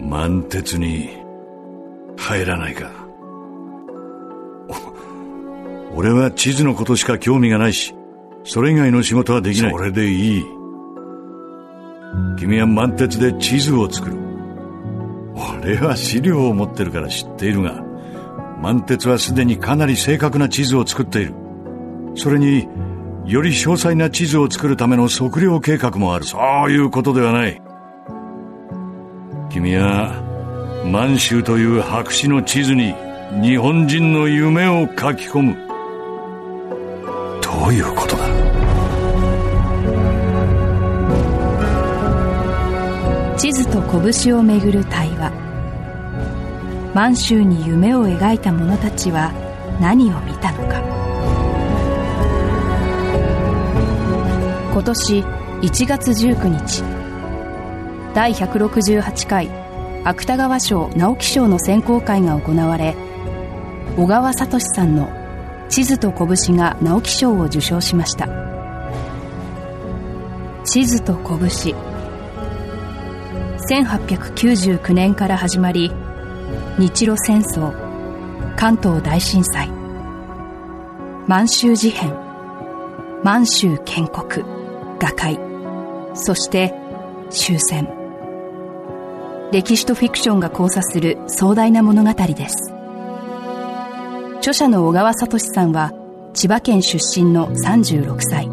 満鉄に入らないか。俺は地図のことしか興味がないしそれ以外の仕事はできない。それでいい。君は満鉄で地図を作る。俺は資料を持ってるから知っているが満鉄はすでにかなり正確な地図を作っている。それにより詳細な地図を作るための測量計画もある。そういうことではない君は満州という白紙の地図に日本人の夢を書き込む。どういうことだ？地図と拳をめぐる対話。満州に夢を描いた者たちは何を見たのか。今年1月19日第168回芥川賞直木賞の選考会が行われ小川聡さんの「地図と拳」が直木賞を受賞しました。地図と拳。1899年から始まり日露戦争関東大震災。満州事変満州建国瓦解。そして終戦。歴史とフィクションが交差する壮大な物語です。著者の小川聡さんは千葉県出身の36歳。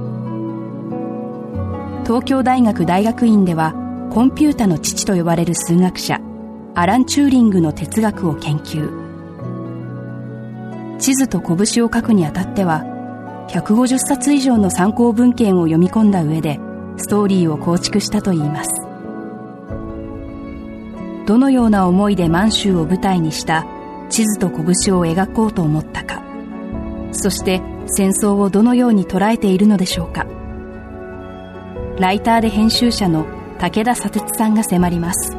東京大学大学院ではコンピュータの父と呼ばれる数学者アラン・チューリングの哲学を研究。地図と拳を書くにあたっては150冊以上の参考文献を読み込んだ上でストーリーを構築したといいます。どのような思いで満州を舞台にした地図と拳を描こうと思ったかそして戦争をどのように捉えているのでしょうかライターで編集者の武田砂鉄さんが迫ります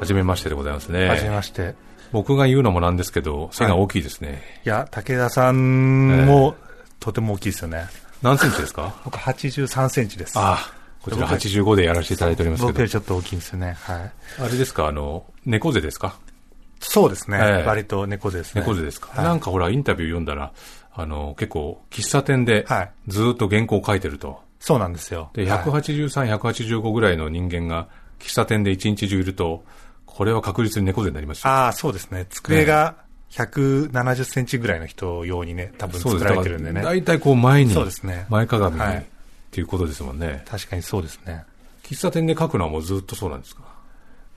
はじめましてでございますね。はじめまして。僕が言うのもなんですけど、背が大きいですね。いや、武田さんも、とても大きいですよね。何センチですか？僕83センチです。ああ、こちら85でやらせていただいておりますけ僕ど。よりちょっと大きいんですよね。はい。あれですか、あの、猫背ですか？そうですね。ええ割と猫背ですね。猫背ですか、はいなんかほら、インタビュー読んだら、あの、結構、喫茶店ではい、ずーっと原稿を書いてると。そうなんですよ。で、はい183、185ぐらいの人間が、喫茶店で一日中いると、これは確実に猫背になりますよ。ああ、そうですね。机が170センチぐらいの人用にね、多分。作られてるんでね。大体こう前に、そうですね前かがみに、はいっていうことですもんね。確かにそうですね。喫茶店で書くのはもうずっとそうなんですか？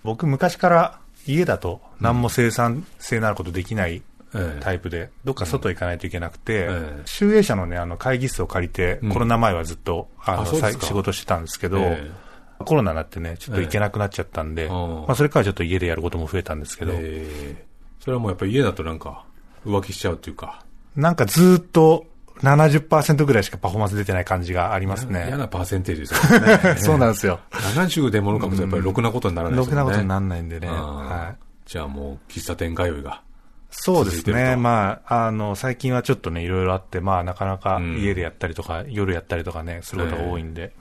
僕昔から家だと何も生産性のあることできないええ。タイプで、どっか外行かないといけなくて、ええ。集英社のね、あの会議室を借りて、うん。コロナ前はずっと、あの、仕事してたんですけど、えコロナになってね、ちょっと行けなくなっちゃったんで、まあそれからちょっと家でやることも増えたんですけど、ええ。それはもうやっぱり家だとなんか浮気しちゃうっていうか、なんかずーっと70%ぐらいしかパフォーマンス出てない感じがあります嫌ね。なパーセンテージですよね。そうなんですよ。70で物書くとやっぱりろくなことにならないろですよね。くなことにならないんでね。うんはい。じゃあもう喫茶店通いが。そうですね。まあ、あの、最近はちょっとね、いろいろあって、まあ、なかなかうん家でやったりとか、夜やったりとかね、することが多いんで、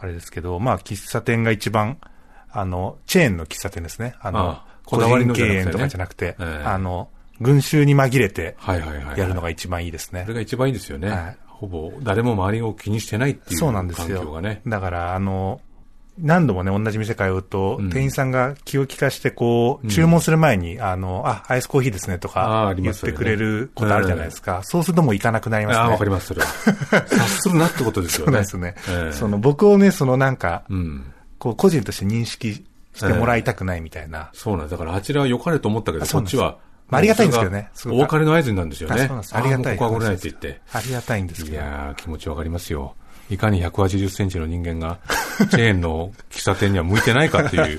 あれですけど、まあ、喫茶店が一番、あの、チェーンの喫茶店ですね。あの、ああこだわりの経営とかじゃなくて、ええあの、群衆に紛れて。やるのが一番いいですねそれ。が一番いいですよね。はいほぼ誰も周りを気にしてないっていうそうな環んですよ。境がね。だから、あの、何度もね、同じ店通うと、うん店員さんが気を利かして、こう、うん注文する前に、あの、あ、アイスコーヒーですねとあああかりますよね言ってくれることあるじゃないですか。そうするともう行かなくなりますね。ああ、わかります、それは。察するなってことですよね。そうなんですね。ええその僕をね、そのなんか、うん。こう個人として認識してもらいたくないみたいな。そうなんです。だからあちらは良かれと思ったけど、あそっちは。まあありがたいんですけどねお別れの合図になるんですよね。ありがたいここは来れないって言って。ありがたいんですけど。いやー、気持ちわかりますよ。いかに180センチの人間が、チェーンの喫茶店には向いてないかっていう ね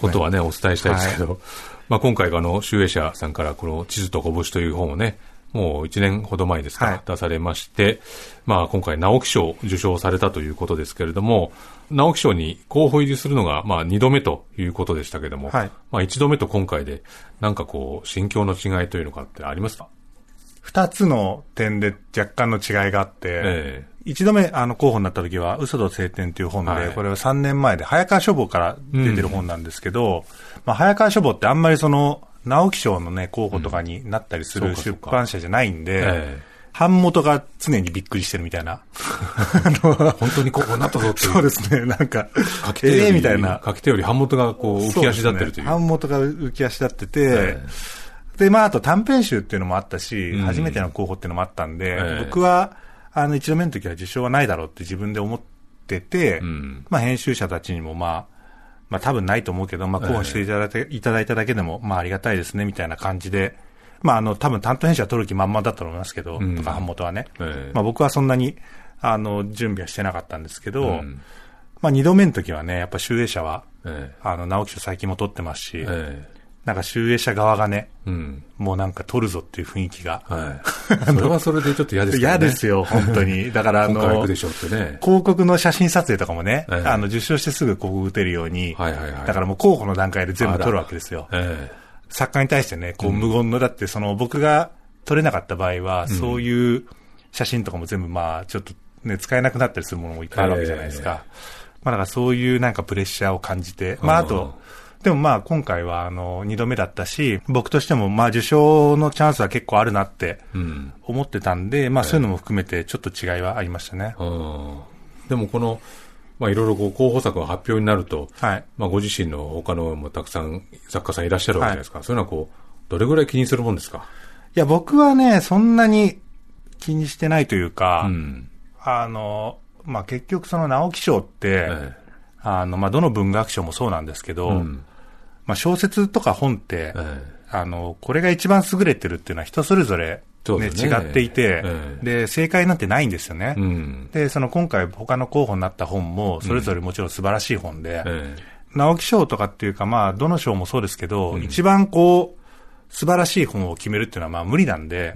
ことはね、お伝えしたいですけど、まあ今回があの、集英社さんからこの地図と拳という本をね、もう1年ほど前ですか、はい出されまして、まあ今回直木賞を受賞されたということですけれども、直木賞に候補入りするのがまあ2度目ということでしたけれども、はい。まあ1度目と今回で、なんかこう、心境の違いというのかってありますか？二つの点で若干の違いがあって、え一度目、あの、候補になった時は、嘘と晴天という本で、はい。これは3年前で、早川書房から出てる本なんですけど、まあ、早川書房ってあんまりその、直木賞のね、候補とかになったりする出版社じゃないんで、え版元が常にびっくりしてるみたいな。あ の本当にこうなったぞっていう。そうですね、なんか、書き手より、ええみたいな。書き手より版元がこう浮き足立ってるという。そうね版元が浮き足立ってて、えで、まあ、あと短編集っていうのもあったし、うん初めての候補っていうのもあったんで、ええ僕は、あの、一度目の時は受賞はないだろうって自分で思ってて、うんまあ、編集者たちにもまあ、まあ、多分ないと思うけど、まあ、候補していただいて、いただいただけでも、まあ、ありがたいですね、みたいな感じで、まあ、あの、多分担当編集は取る気満々だったと思いますけど、うんとか、版元はね。ええまあ、僕はそんなに、あの、準備はしてなかったんですけど、うんまあ、二度目の時はね、やっぱ集英社は、えあの、直木賞最近も取ってますし、ええなんか集英社側がね、えうん。もうなんか取るぞっていう雰囲気が。はい。それはそれでちょっと嫌ですけどね。嫌ですよ、本当に。だからあのね。広告の写真撮影とかもね、ええあの、受賞してすぐ広告打てるように、はいはいはいだからもう候補の段階で全部撮るわけですよ。え作家に対してね、こう無言の、だってその僕が撮れなかった場合は、そういう写真とかも全部まあ、ちょっとね、使えなくなったりするものもいっぱいあるわけじゃないですか。まあだからそういうなんかプレッシャーを感じて、まああと、でもまあ今回はあの、二度目だったし、僕としてもまあ受賞のチャンスは結構あるなって。思ってたんで、まあそういうのも含めてちょっと違いはありましたね。うんでもこの、まあいろいろこう候補作が発表になると、はい。まあご自身の他のもたくさん作家さんいらっしゃるわけじゃないですか。そういうのはこう、どれぐらい気にするもんですか？いや僕はね、そんなに気にしてないというか、うん。あの、まあ結局その直木賞って、えあの、まあどの文学賞もそうなんですけど、えうん。まあ小説とか本って、えあの、これが一番優れてるっていうのは人それぞれ、ね。違っていて、ええ。で、正解なんてないんですよね。えうん。で、その今回他の候補になった本も、それぞれもちろん素晴らしい本で、え直木賞とかっていうか、まあ、どの賞もそうですけど、一番こう、素晴らしい本を決めるっていうのはまあ無理なんで。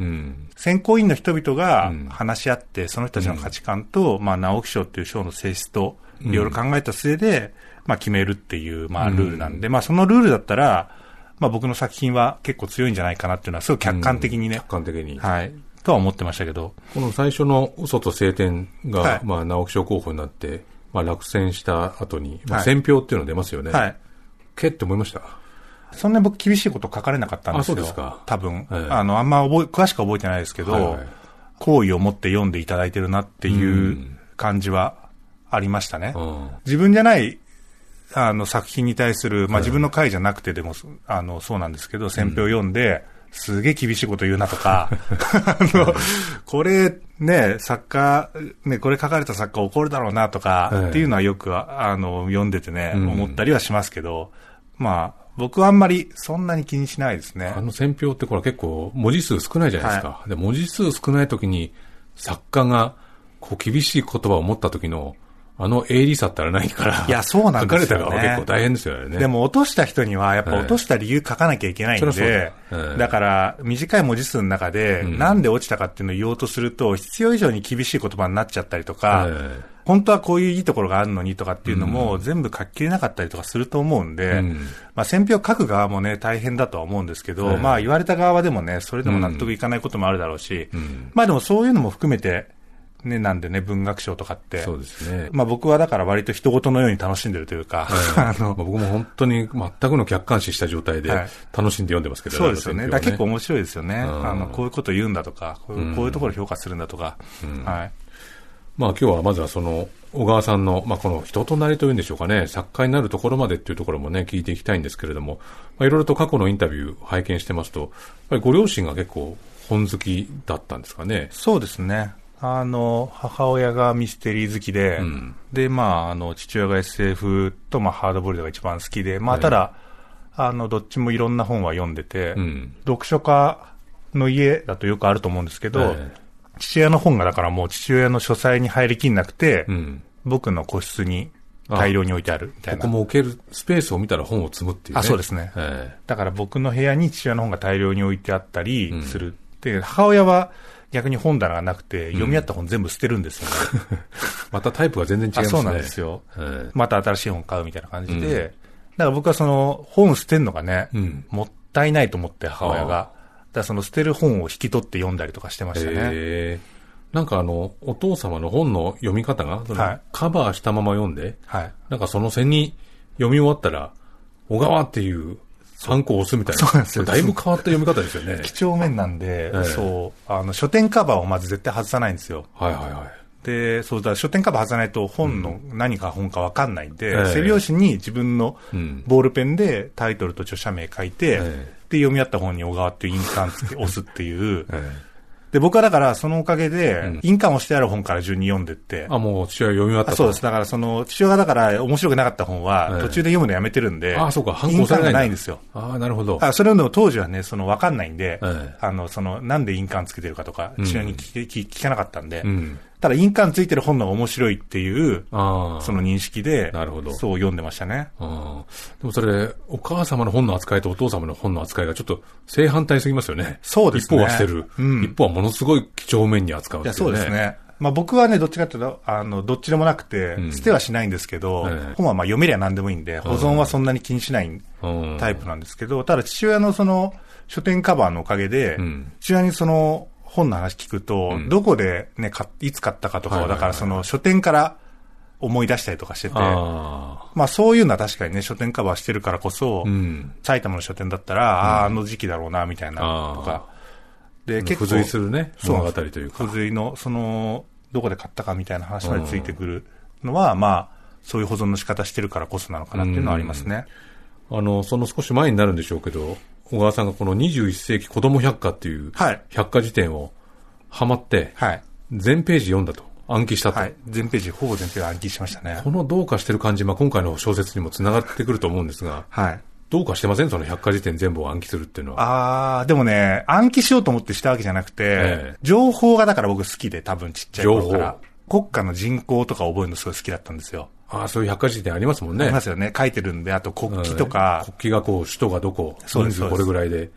選考委員の人々がうん。話し合って、その人たちの価値観と、まあ、直木賞っていう賞の性質と、いろいろ考えた末で、まあ、決めるっていう、まあ、ルールなんで、まあ、そのルールだったら、まあ、僕の作品は結構強いんじゃないかなっていうのは、すごい客観的にね客、観的に。はい、とは思ってましたけど、この最初の嘘と晴天が、はいまあ直木賞候補になって、まあ落選した後に、まあはい選票っていうの出ますよね。はい。けって思いました？そんなに僕厳しいこと書かれなかったんですよ。あそうですか多分。ええあの、あんま覚え、詳しくは覚えてないですけど、はいはい好意を持って読んでいただいてるなっていううん感じはありましたね。うん。自分じゃない、あの、作品に対する、まあ、自分の回じゃなくてでも、あの、そうなんですけど、選評読んで、すげえ厳しいこと言うなとか、あの、これ、ね、作家、ね、これ書かれた作家怒るだろうなとか、ええっていうのはよく、あの、読んでてね、うん。思ったりはしますけど、まあ、僕はあんまりそんなに気にしないですね。あ。の選票ってこれ結構文字数少ないじゃないですか。で、文字数少ない時に作家がこう厳しい言葉を持った時のあの鋭利さったらないから。いやそうなんですよね。書かれた側は結構大変ですよね。でも落とした人には、やっぱ落とした理由書かなきゃいけないんで、そうだから短い文字数の中で、ん。なんで落ちたかっていうのを言おうとすると、必要以上に厳しい言葉になっちゃったりとか、え本当はこういういいところがあるのにとかっていうのも全部書ききれなかったりとかすると思うんで、うん。まあ選票書く側もね、大変だとは思うんですけど、ええまあ言われた側でもね、それでも納得いかないこともあるだろうし、ん。まあでもそういうのも含めて、ね、なんでね、文学賞とかって。そうですね。まあ僕はだから割と人事のように楽しんでるというか、あまあの、僕も本当に全くの客観視した状態ではい楽しんで読んでますけどそうですよね。だ結構面白いですよね。んあの、こういうこと言うんだとか、こういうこういうところ評価するんだとか。はい。まあ今日はまずはその小川さんの、まあこの人となりというんでしょうかね、作家になるところまでっていうところもね、聞いていきたいんですけれども、まあいろいろと過去のインタビュー拝見してますと、やっぱりご両親が結構本好きだったんですかね。そうですね。あの、母親がミステリー好きで、うんで、まあ、あの、父親が SF と、まあ、ハードボイルドが一番好きで、まあ、ただ、あの、どっちもいろんな本は読んでて、うん。読書家の家だとよくあると思うんですけど、え父親の本がだからもう父親の書斎に入りきんなくて、えうん。僕の個室に大量に置いてあるみたいな。ここも置けるスペースを見たら本を積むっていうね。あそうですねえだから僕の部屋に父親の本が大量に置いてあったりする。で、母親は逆に本棚がなくて、読み合った本全部捨てるんですよね。え またタイプが全然違いますね。あそうなんですよ。ええまた新しい本買うみたいな感じで、だから僕はその本捨てるのがね、うんもったいないと思って母親が、らその捨てる本を引き取って読んだりとかしてましたね。えーなんかあの、お父様の本の読み方が、はいカバーしたまま読んで、はい。なんかその線に読み終わったら、小川っていう、ハンコを押すみたいな。そうなんですよだいぶ変わった読み方ですよね。几帳面なんで、ええそう、あの、書店カバーをまず絶対外さないんですよ。はいはいはい。で、そうだ、書店カバー外さないと本の何か本かわかんないんで、ええ背表紙に自分のうんボールペンでタイトルと著者名書いて、えで、読み合った本に小川っていう印鑑つけ押すっていう。えで、僕はだからそのおかげでん、印鑑をしてある本から順に読んでって、えあ、もう父親読み終わったそうです。だからその、父親がだから面白くなかった本えは、え途中で読むのやめてるんで、あそうかハンコ印押されないんだ鑑がないんですよ。ああ、なるほど。あそれでも当時はね、その分かんないんで、ええあの、その、なんで印鑑つけてるかとか、うん父親に聞け聞聞かなかったんで、うん。ただ印鑑ついてる本の方が面白いっていう。その認識で、なるほどそう読んでましたね。でもそれ、お母様の本の扱いとお父様の本の扱いがちょっと正反対すぎますよね。そうですね一方は捨てる。うん一方はものすごい几帳面に扱うっていうね。そうです。ね。まあ僕はね、どっちかっていうと、あの、どっちでもなくて、うん捨てはしないんですけど、ええ本はまあ読めりゃ何でもいいんで、保存はそんなに気にしないうん。タイプなんですけど、ただ父親のその、書店カバーのおかげで、うん父親にその、本の話聞くと、うんどこでね、買っいつ買ったかとかは、はいはいはいだからその、書店から思い出したりとかしてて、ああ。まあそういうのは確かにね、書店カバーしてるからこそ、うん。埼玉の書店だったら、ああ、あの時期だろうな、みたいなとか。で、付随するね、物語というか。付随の、その、どこで買ったかみたいな話までついてくるのは、まあ、そういう保存の仕方してるからこそなのかなっていうのはありますね。あの、その少し前になるんでしょうけど、小川さんがこの21世紀子供百科っていうはい百科事典をハマって、はい。全ページ読んだと、暗記したと。はい。全ページ、ほぼ全ページ暗記しましたね。このどうかしてる感じ、まあ、今回の小説にもつながってくると思うんですが、はい。どうかしてません？その百科事典全部を暗記するっていうのは。あー、でもね、暗記しようと思ってしたわけじゃなくて、ええ情報がだから僕好きで、多分ちっちゃい頃から情。国家の人口とか覚えるのすごい好きだったんですよ。ああ、そういう百科事典ありますもんね。ありますよね。書いてるんで、あと国旗とか、うん国旗がこう、首都がどこ、人数これぐらいで。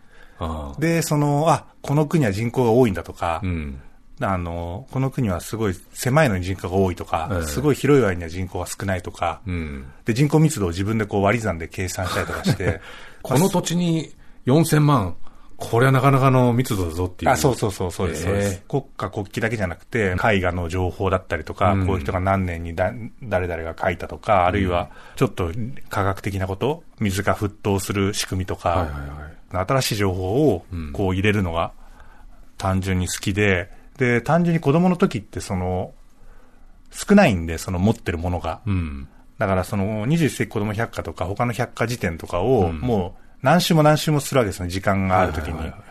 で、その、あ、この国は人口が多いんだとか、うん。あの、この国はすごい狭いのに人口が多いとか、ええすごい広い割には人口が少ないとか、うん。で、人口密度を自分でこう割り算で計算したりとかして、この土地に4000万、これはなかなかの密度だぞっていう。あ、そうそうそう、そうです、そうですええ。国家国旗だけじゃなくて、絵画の情報だったりとか、うんこういう人が何年にだ誰々が書いたとか、あるいはちょっと科学的なこと、水が沸騰する仕組みとか、はいはいはい。新しい情報をうんこう入れるのが単純に好きで、で、単純に子供の時ってその、少ないんで、その持ってるものが。うん。だからその21世紀子供百科とか他の百科事典とかをうんもう何週も何週もするわけですね、時間がある時にはいはいは。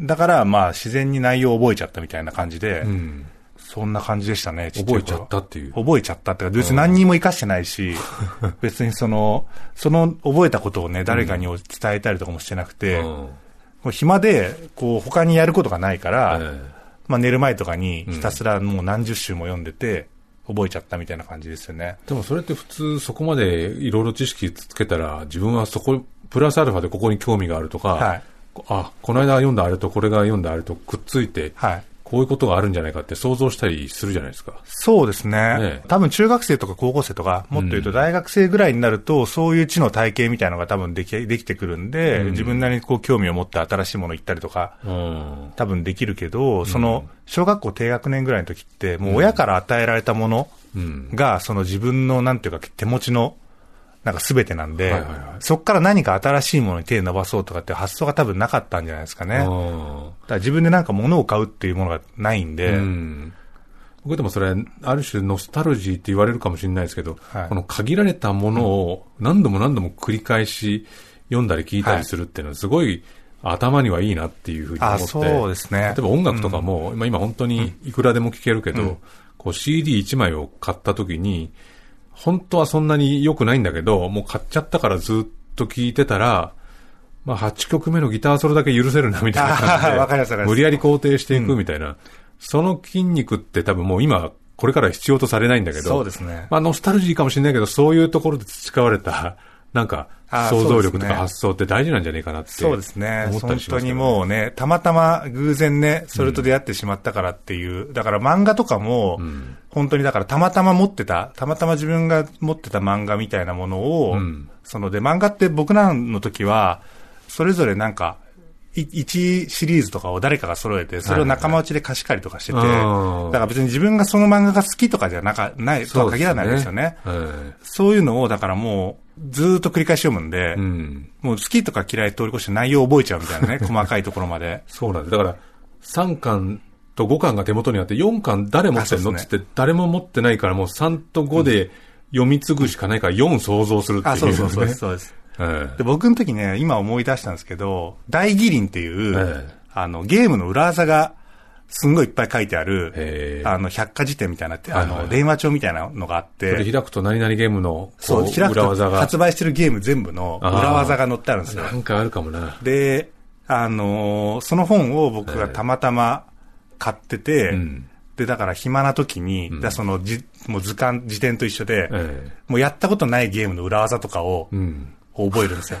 だからまあ自然に内容を覚えちゃったみたいな感じで、うん。そんな感じでしたね、覚えちゃったっていう。覚えちゃったってか、別に何にも活かしてないし、別にその、その覚えたことをね、誰かに伝えたりとかもしてなくて、うんもう暇で、こう、他にやることがないから、えまあ寝る前とかにひたすらもう何十週も読んでて、覚えちゃったみたいな感じですよね。えでもそれって普通そこまでいろいろ知識つけたら、自分はそこ、プラスアルファでここに興味があるとか、はい。あ、この間読んだあれとこれが読んだあれとくっついて、はい。こういうことがあるんじゃないかって想像したりするじゃないですか。そうですね。ねえ多分中学生とか高校生とか、もっと言うと大学生ぐらいになると、そういう知の体系みたいなのが多分できできてくるんで、うん自分なりにこう興味を持って新しいものを言ったりとか、うん。多分できるけど、その、小学校低学年ぐらいの時って、もう親から与えられたものうん。が、その自分の、なんていうか、手持ちの、なんか全てなんで、そこから何か新しいものに手を伸ばそうとかって発想が多分なかったんじゃないですかね。だかうんら自分でなんか物を買うっていうものがないんで、うん。僕でもそれ、ある種ノスタルジーって言われるかもしれないですけど、はいこの限られたものを何度も何度も繰り返し読んだり聞いたりするっていうのはすごい頭にはいいなっていうふうに思あ、って。そうですね。例えば音楽とかも、まあ今本当にいくらでも聴けるけど、こう CD1 枚を買った時に、本当はそんなに良くないんだけど、もう買っちゃったからずっと聴いてたら、まあ8曲目のギターソロだけ許せるなみたいな感じで、無理やり肯定していくみたいな、その筋肉って多分もう今、これから必要とされないんだけど、そうですね。まあノスタルジーかもしれないけど、そういうところで培われた、なんか想像力とか発想って大事なんじゃないかなってそうですね。本当にもうね、たまたま偶然ね、それと出会ってしまったからっていう、だから漫画とかも、ん。本当にだからたまたま持ってた、たまたま自分が持ってた漫画みたいなものを、うん。そので、漫画って僕らの時は、それぞれなんか、1シリーズとかを誰かが揃えて、それを仲間内で貸し借りとかしてて、だから別に自分がその漫画が好きとかじゃなかないとは限らないですよね。はい。そういうのを、だからもう、ずーっと繰り返し読むんで、うん。もう好きとか嫌い通り越して内容を覚えちゃうみたいなね、細かいところまで。そうなんです。だから、3巻と5巻が手元にあって、4巻誰持ってんの？っつって、誰も持ってないから、もう3と5で読み継ぐしかないから、4想像するっていう、あ、ね。そうそうそうです、そうです。えで、僕の時ね、今思い出したんですけど、大義林っていう、ええあの、ゲームの裏技が、すんごいいっぱい書いてあるあの、百科事典みたいなって、あの、電話帳みたいなのがあっえそれて、開くと何々ゲームの、こそう、開くと裏技が。発売してるゲーム全部の裏技が載ってあるんですよ。なんかあるかもな。で、あのーその本を僕がたまたま買ってて、うんで、だから暇な時に、そのじ、もう図鑑、辞典と一緒で、えもうやったことないゲームの裏技とかをえうん。覚えるんですよ。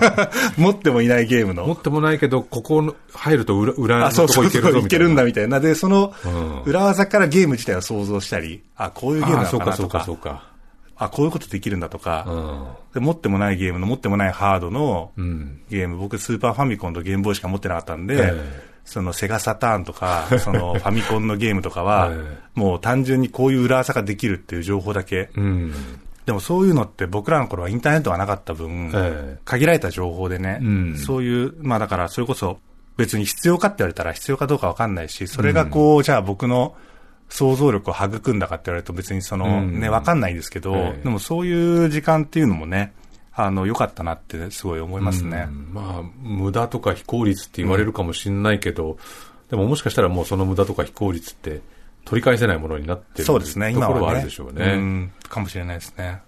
持ってもいないゲームの。持ってもないけど、ここの入ると裏、裏のあ、そうとこ行けるぞみたいな。いけるんだみたいな。で、そのうん裏技からゲーム自体を想像したり、あ、こういうゲームなああ、そうかそうかそうか。あ、こういうことできるんだとうか、ん。で持ってもないゲームの持ってもないハードのうん。ゲーム、僕スーパーファミコンとゲームボーイしか持ってなかったんで、ええそのセガサターンとか、そのファミコンのゲームとかは え、もう単純にこういう裏技ができるっていう情報だけ。うん。でもそういうのって僕らの頃はインターネットがなかった分、ええ。限られた情報でね、うん。そういう、まあだからそれこそ別に必要かって言われたら必要かどうかわかんないし、それがこう、じゃあ僕の想像力を育んだかって言われると別にその、うん。ね、わかんないんですけど、ええ。でもそういう時間っていうのもね、あの、良かったなってすごい思いますね。うん。まあ、無駄とか非効率って言われるかもしれないけど、でももしかしたらもうその無駄とか非効率って取り返せないものになってるそうですね、ところはあ。るでしょうね。んかもしれないですね。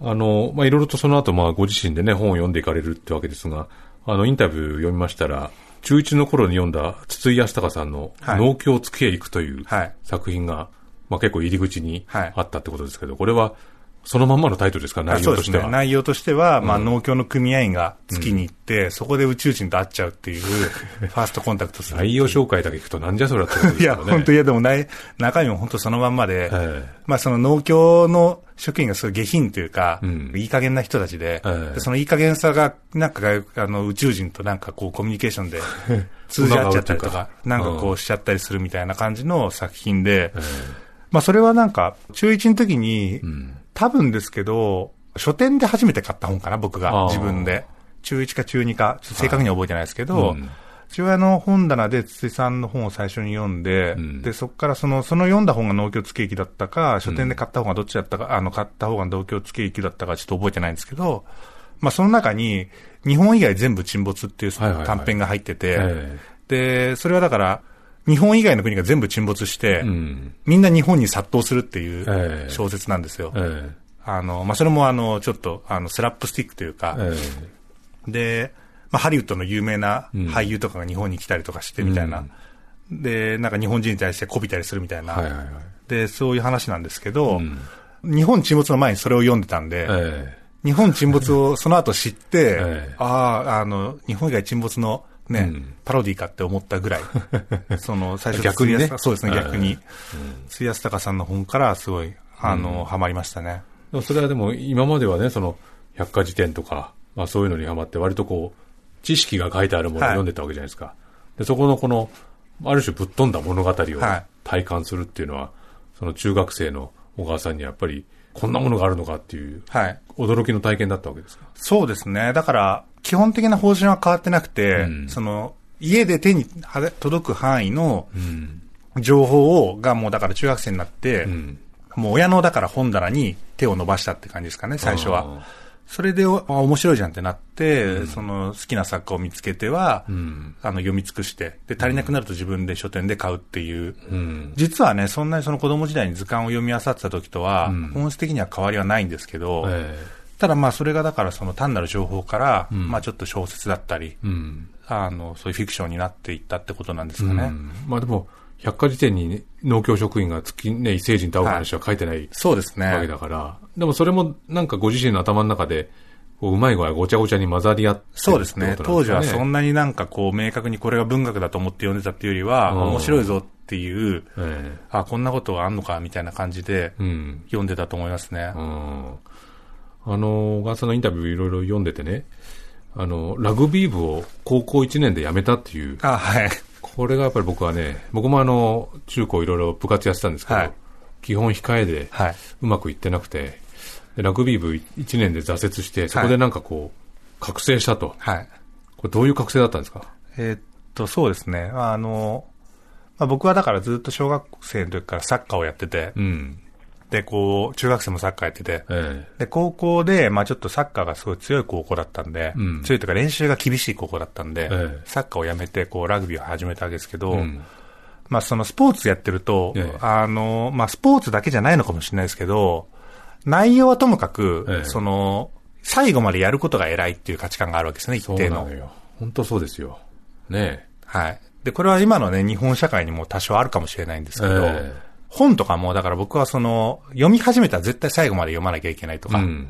あの、まあ、いろいろとその後、まあ、ご自身でね、本を読んでいかれるってわけですが、あの、インタビュー読みましたら、中1の頃に読んだ筒井康隆さんのはい農協月へ行くというはい作品が、まあ、結構入り口にはいあったってことですけど、これはそのまんまのタイトルですか、内容としては。ね。内容としては、まあ、農協の組合員が月に行って、そこで宇宙人と会っちゃうっていう、ファーストコンタクトする。内容紹介だけ聞くとなんじゃそりゃってことですいや。本当いや、でもない、中身も本当そのまんまで、えまあその農協の職員がすごい下品というか、うん。いい加減な人たちで、ええ。でそのいい加減さが、なんかあの宇宙人となんかこうコミュニケーションで 通じ合っちゃったりとか、なんかこうしちゃったりするみたいな感じの作品で、まあそれはなんか中1の時に、ん多分ですけど、書店で初めて買った本かな、僕が自分で。中1か中2か、正確には覚えてないですけど、うん。父親の本棚で筒井さんの本を最初に読んで、うん。で、そこからその、その読んだ本が農協月駅だったか、書店で買った方がどっちだったか、あの、買った方が農協月駅だったかちょっと覚えてないんですけど、まあその中に、日本以外全部沈没っていうはいはいはい。短編が入ってて、え。で、それはだから、日本以外の国が全部沈没して、うん。みんな日本に殺到するっていええ。う小説なんですよ。えあの、まあ、それもあの、ちょっと、あの、スラップスティックというか、ええ。で、まあ、ハリウッドの有名なうん。俳優とかが日本に来たりとかしてみたいな、で、なんか日本人に対してこびたりするみたいな、はいはいはい。で、そういう話なんですけど、うん。日本沈没の前にそれを読んでたんで、え日本沈没をその後知って、ええ。ああ、あの、日本以外沈没のね、うんパロディかって思ったぐらい、その、最初逆にねそうですね、ええ逆に。筒井康隆さんの本からすごい、あの、ハマりましたね。でもそれはでも今まではね、その百科事典とか、まあそういうのにハマって割とこう、知識が書いてあるものをはい読んでたわけじゃないですか。で、そこのこの、ある種ぶっ飛んだ物語をはい体感するっていうのは、その中学生の小川さんにやっぱり、こんなものがあるのかっていう、はい。驚きの体験だったわけですか？そうですね。だから、基本的な方針は変わってなくて、うんその、家で手には届く範囲のうん。情報を、がもうだから中学生になって、うん。もう親のだから本棚に手を伸ばしたって感じですかね、最初は。あそれで、あ、面白いじゃんってなって、その好きな作家を見つけては、ー。うん。あの、読み尽くして、で、足りなくなると自分で書店で買うっていう。うん。実はね、そんなにその子供時代に図鑑を読み漁ってた時とは、うん本質的には変わりはないんですけど、えただまあそれがだからその単なる情報から、んまあちょっと小説だったり。あの、そういうフィクションになっていったってことなんですかね。うん。まあでも、百科事典に農協職員が月ね、異星人と会う話は書いてないそうですわけね。だから、でもそれもなんかご自身の頭の中で、こううまい具合ごちゃごちゃに混ざり合ってるそうですね当時はそんなになんかこう明確にこれが文学だと思って読んでたっていうよりは、うん面白いぞっていう、えあ、こんなことがあんのかみたいな感じで。読んでたと思いますね。うん。あの、小川さんのインタビューいろいろ読んでてね、あの、ラグビー部を高校1年で辞めたっていう、あ、はい。これがやっぱり僕はね、僕もあの、中高いろいろ部活やってたんですけど、はい基本控えではい。うまくいってなくて、でラグビー部1年で挫折して、そこでなんかこう、覚醒したと。はい。これどういう覚醒だったんですか？えーっと、そうですね。あの、まあ、僕はだからずっと小学生の時からサッカーをやってて、うん。で、こう、中学生もサッカーやってて、えで、高校で、まあちょっとサッカーがすごい強い高校だったんで、うん強いというか練習が厳しい高校だったんで、ええサッカーをやめて、こう、ラグビーを始めたわけですけど、えうん。まあそのスポーツやってると、ええあの、まあスポーツだけじゃないのかもしれないですけど、内容はともかく、ええその、最後までやることが偉いっていう価値観があるわけですね、一そう定の。なのよ。本当そうですよ。ねはい。で、これは今のね、日本社会にも多少あるかもしれないんですえ。けど、え本とかも、だから僕はその、読み始めたら絶対最後まで読まなきゃいけないとか、えうん。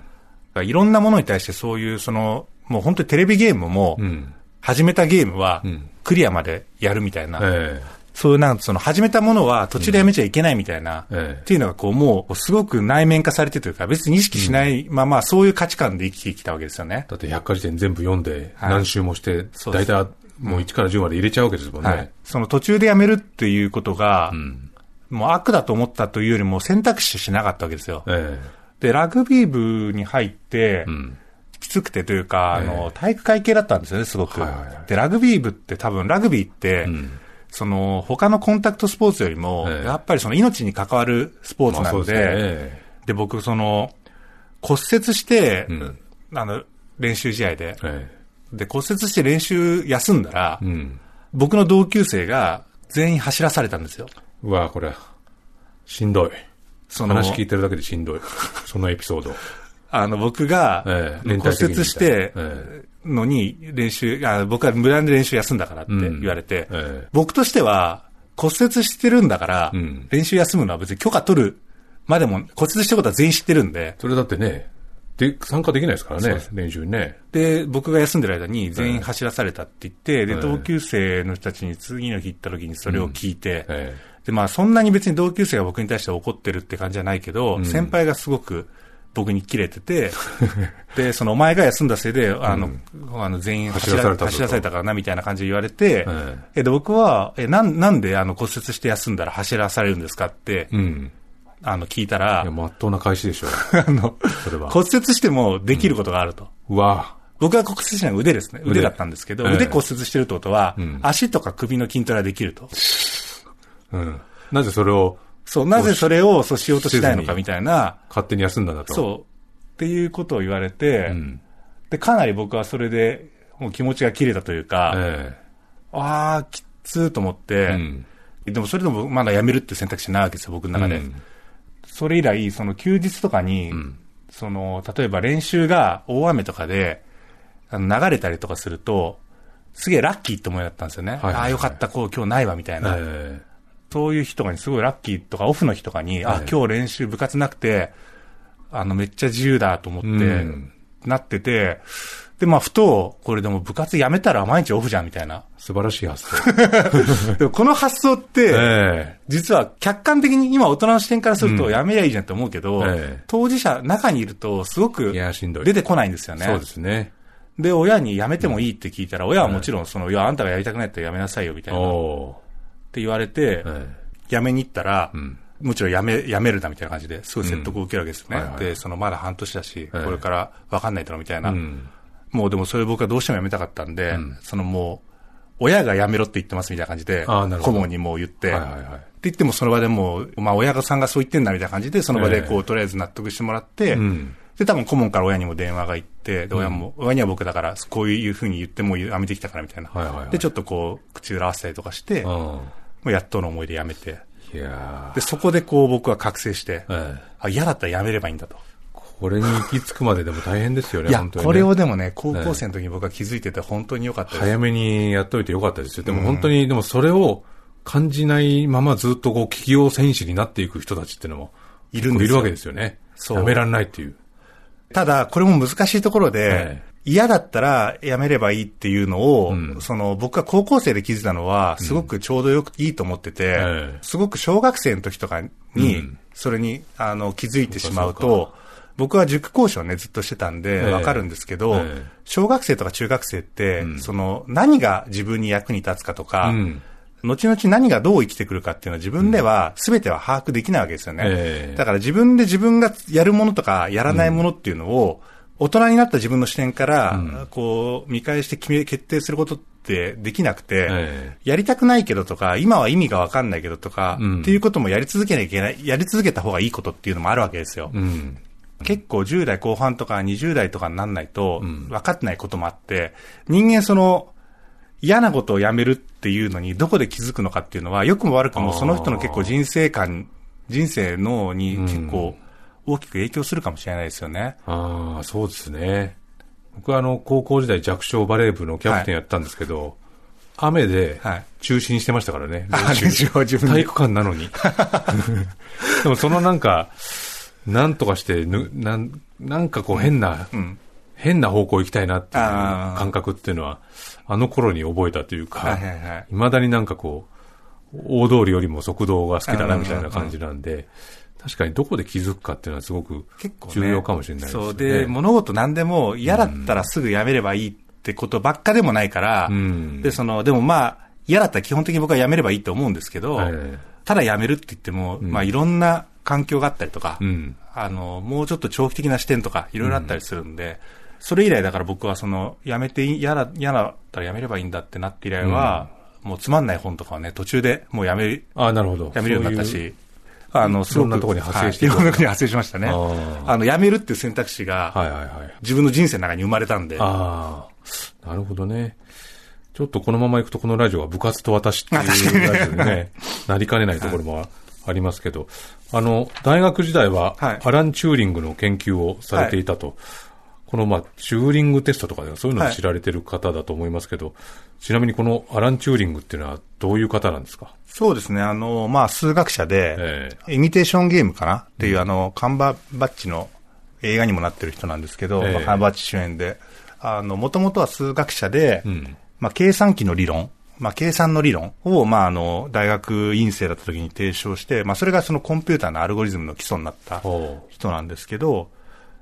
いろんなものに対してそういう、その、もう本当にテレビゲームも、うん。始めたゲームはうん、クリアまでやるみたいな、えそういうなんかその始めたものは途中でやめちゃいけないみたいな、ええっていうのがこうもうすごく内面化されてというか、別に意識しないままそういう価値観で生きてきたわけですよね。だって百科事典全部読んで、はい何周もして、そうです大体もう1から10まで入れちゃうわけですもんね。はい。その途中でやめるっていうことが、うん。もう悪だと思ったというよりも選択肢しなかったわけですよ。えで、ラグビー部に入ってえ、うん。きつくてというか、あえの、体育会系だったんですよね、すごく。はいはいはいで、ラグビー部って多分、ラグビーって、うんその、他のコンタクトスポーツよりも、ええやっぱりその命に関わるスポーツなので、まあですね。で、僕、その、骨折して、うんあの、練習試合で、えで、骨折して練習休んだら。僕の同級生が全員走らされたんですよ。うわこれ、しんどい。その。話聞いてるだけでしんどい。そのエピソード。あの、僕が、骨折してえ、のに練習、あ僕は無断で練習休んだからってうん。言われて、ええ。僕としては骨折してるんだから、うん。練習休むのは別に許可取るまでも、骨折したことは全員知ってるんで、それだってね、で、参加できないですからね練習にね。で、僕が休んでる間に全員走らされたって言って、で、ええ。同級生の人たちに次の日行った時にそれを聞いて、えで、まあそんなに別に同級生が僕に対して怒ってるって感じじゃないけど、ん先輩がすごく僕に切れてて、で、そのお前が休んだせいで、あの、あの全員走ら走らされたと走らされたからなみたいな感じで言われて、ええで、僕は、え、なん、なんであの骨折して休んだら走らされるんですかって、えうん。あの聞いたら、いや、まっとうな返しでしょう。あの、それは。骨折してもできることがあると。うわ僕が骨折したのは腕ですね。腕だったんですけど、ええ腕骨折してるってことは、ん足とか首の筋トレはできると。うん。なぜそれをそう、なぜそれをそうしようとしないのかみたいな、勝手に休んだんだと。そう、っていうことを言われて、うん。で、かなり僕はそれで、もう気持ちが切れたというか、えああ、きっつーと思っえて、うん。でもそれでもまだ辞めるって選択肢ないわけですよ、僕の中で。うんそれ以来、その休日とかに、んその、例えば練習が大雨とかで、流れたりとかすると、すげえラッキーって思いだったんですよね。はいはいはいああ、よかった、こう今日ないわ、みたいな。えそういう日とかにすごいラッキーとか、オフの日とかに、あえ、え今日練習部活なくて、あの、めっちゃ自由だと思って、うんなってて、で、まあ、ふと、これでも部活やめたら毎日オフじゃん、みたいな。素晴らしい発想。でもこの発想って、え実は客観的に今大人の視点からするとやめりゃいいじゃんって思うけど、ええ当事者、中にいるとすごくえいや、しんどい。出てこないんですよね。そうですね。で、親に辞めてもいいって聞いたら、親はもちろんその、いや、あんたがやりたくないったら辞めなさいよ、みたいな。っおて言われて、辞めに行ったら、んもちろん辞め、辞めるなみたいな感じで、すごい説得を受けるわけですよね。うんはいはいで、そのまだ半年だし、ええこれから分かんないだろみたいな。えうん。もうでもそれ僕はどうしても辞めたかったんで、そのもう、親が辞めろって言ってますみたいな感じで、顧問にもう言って、はいはいはい。って言ってもその場でもう、まあ親さんがそう言ってんだみたいな感じで、その場でこう、ええとりあえず納得してもらって、うん。で、多分顧問から親にも電話が行って、で、親も、親には僕だから、こういうふうに言ってもうやめてきたからみたいな。はいはいはいで、ちょっとこう、口裏合わせたりとかして、もうん。うやっとの思いでやめて、いやで、そこでこう僕は覚醒して、ーええあ、嫌だったらやめればいいんだと。これに行き着くまででも大変ですよね、いや、ねこれをでもね、高校生の時に僕は気づいてて本当に良かったです。早めにやっといてよかったですよ。でも本当に、でもそれを感じないままずっとこう、企業戦士になっていく人たちっていうのも、いるんですよいるわけですよね。そうやめらんないっていう。ただ、これも難しいところで、ええ。嫌だったらやめればいいっていうのを、うん。その僕が高校生で気づいたのは、すごくちょうどよくいいと思ってて、ええ。すごく小学生の時とかうにん、それに、あの、気づいてしまうと、僕は塾講師をね、ずっとしてたんで、ええ。わかるんですけど、ええ。小学生とか中学生って、うん。その、何が自分に役に立つかとか、うん後々何がどう生きてくるかっていうのは自分では全ては把握できないわけですよね。ええだから自分で自分がやるものとかやらないものっていうのを、大人になった自分の視点から、うんこう、見返して決め、決定することってできなくて、えやりたくないけどとか、今は意味がわかんないけどとか、うんっていうこともやり続けなきゃいけない、やり続けた方がいいことっていうのもあるわけですよ。うん。結構10代後半とか20代とかになんないとうん分かってないこともあって、人間その嫌なことをやめるっていうのにどこで気づくのかっていうのは、良くも悪くもその人の結構人生観、人生のに結構大きく影響するかもしれないですよね。ああ、そうですね。僕はあの、高校時代弱小バレー部のキャプテンやったんですけど、雨ではい中止にしてましたからね。あ練習を自分で体育館なのに。でもそのなんか、なんとかしてぬ、なん、なんかこう変な、うん。変な方向行きたいなっていう感覚っていうのは、あの頃に覚えたというか、はいはいはい。未だになんかこう、大通りよりも速道が好きだなみたいな感じなんで、確かにどこで気づくかっていうのはすごく結構ね。重要かもしれないですね。そう。で、物事何でも嫌だったらすぐやめればいいってことばっかでもないから、うんで、その、でもまあ、嫌だったら基本的に僕はやめればいいと思うんですけど、はいただやめるって言っても、まあいろんな環境があったりとか、うん。あの、もうちょっと長期的な視点とかいろいろあったりするんで、それ以来だから僕はその、やめていい、嫌だ、嫌だったらやめればいいんだってなって以来は、もうつまんない本とかはね、途中でもうやめ、ああ、なるほど。やめるようになったそういうし、あの、すごくいろんなところに派生してはいいろんなところに派生しましたね。あの、やめるっていう選択肢が、はいはいはい。自分の人生の中に生まれたんで、ああ、なるほどね。ちょっとこのまま行くとこのラジオは部活と私っていうラジオにね、なりかねないところもありますけど、あの、大学時代ははいアラン・チューリングの研究をされていたと。このまあ、チューリングテストとかでそういうのを知られてる方だと思いますけど、ちなみにこのアラン・チューリングっていうのはどういう方なんですか？そうですね、あの、まあ、数学者で、えイミテーションゲームかなっていう、あの、カンバーバッチの映画にもなってる人なんですけど、ええ。まあカンバーバッチ主演で、あの、もともとは数学者で、うん。まあ、計算機の理論、まあ、計算の理論を、まあ、あの、大学院生だった時に提唱して、まあ、それがそのコンピューターのアルゴリズムの基礎になったほ人なんですけど、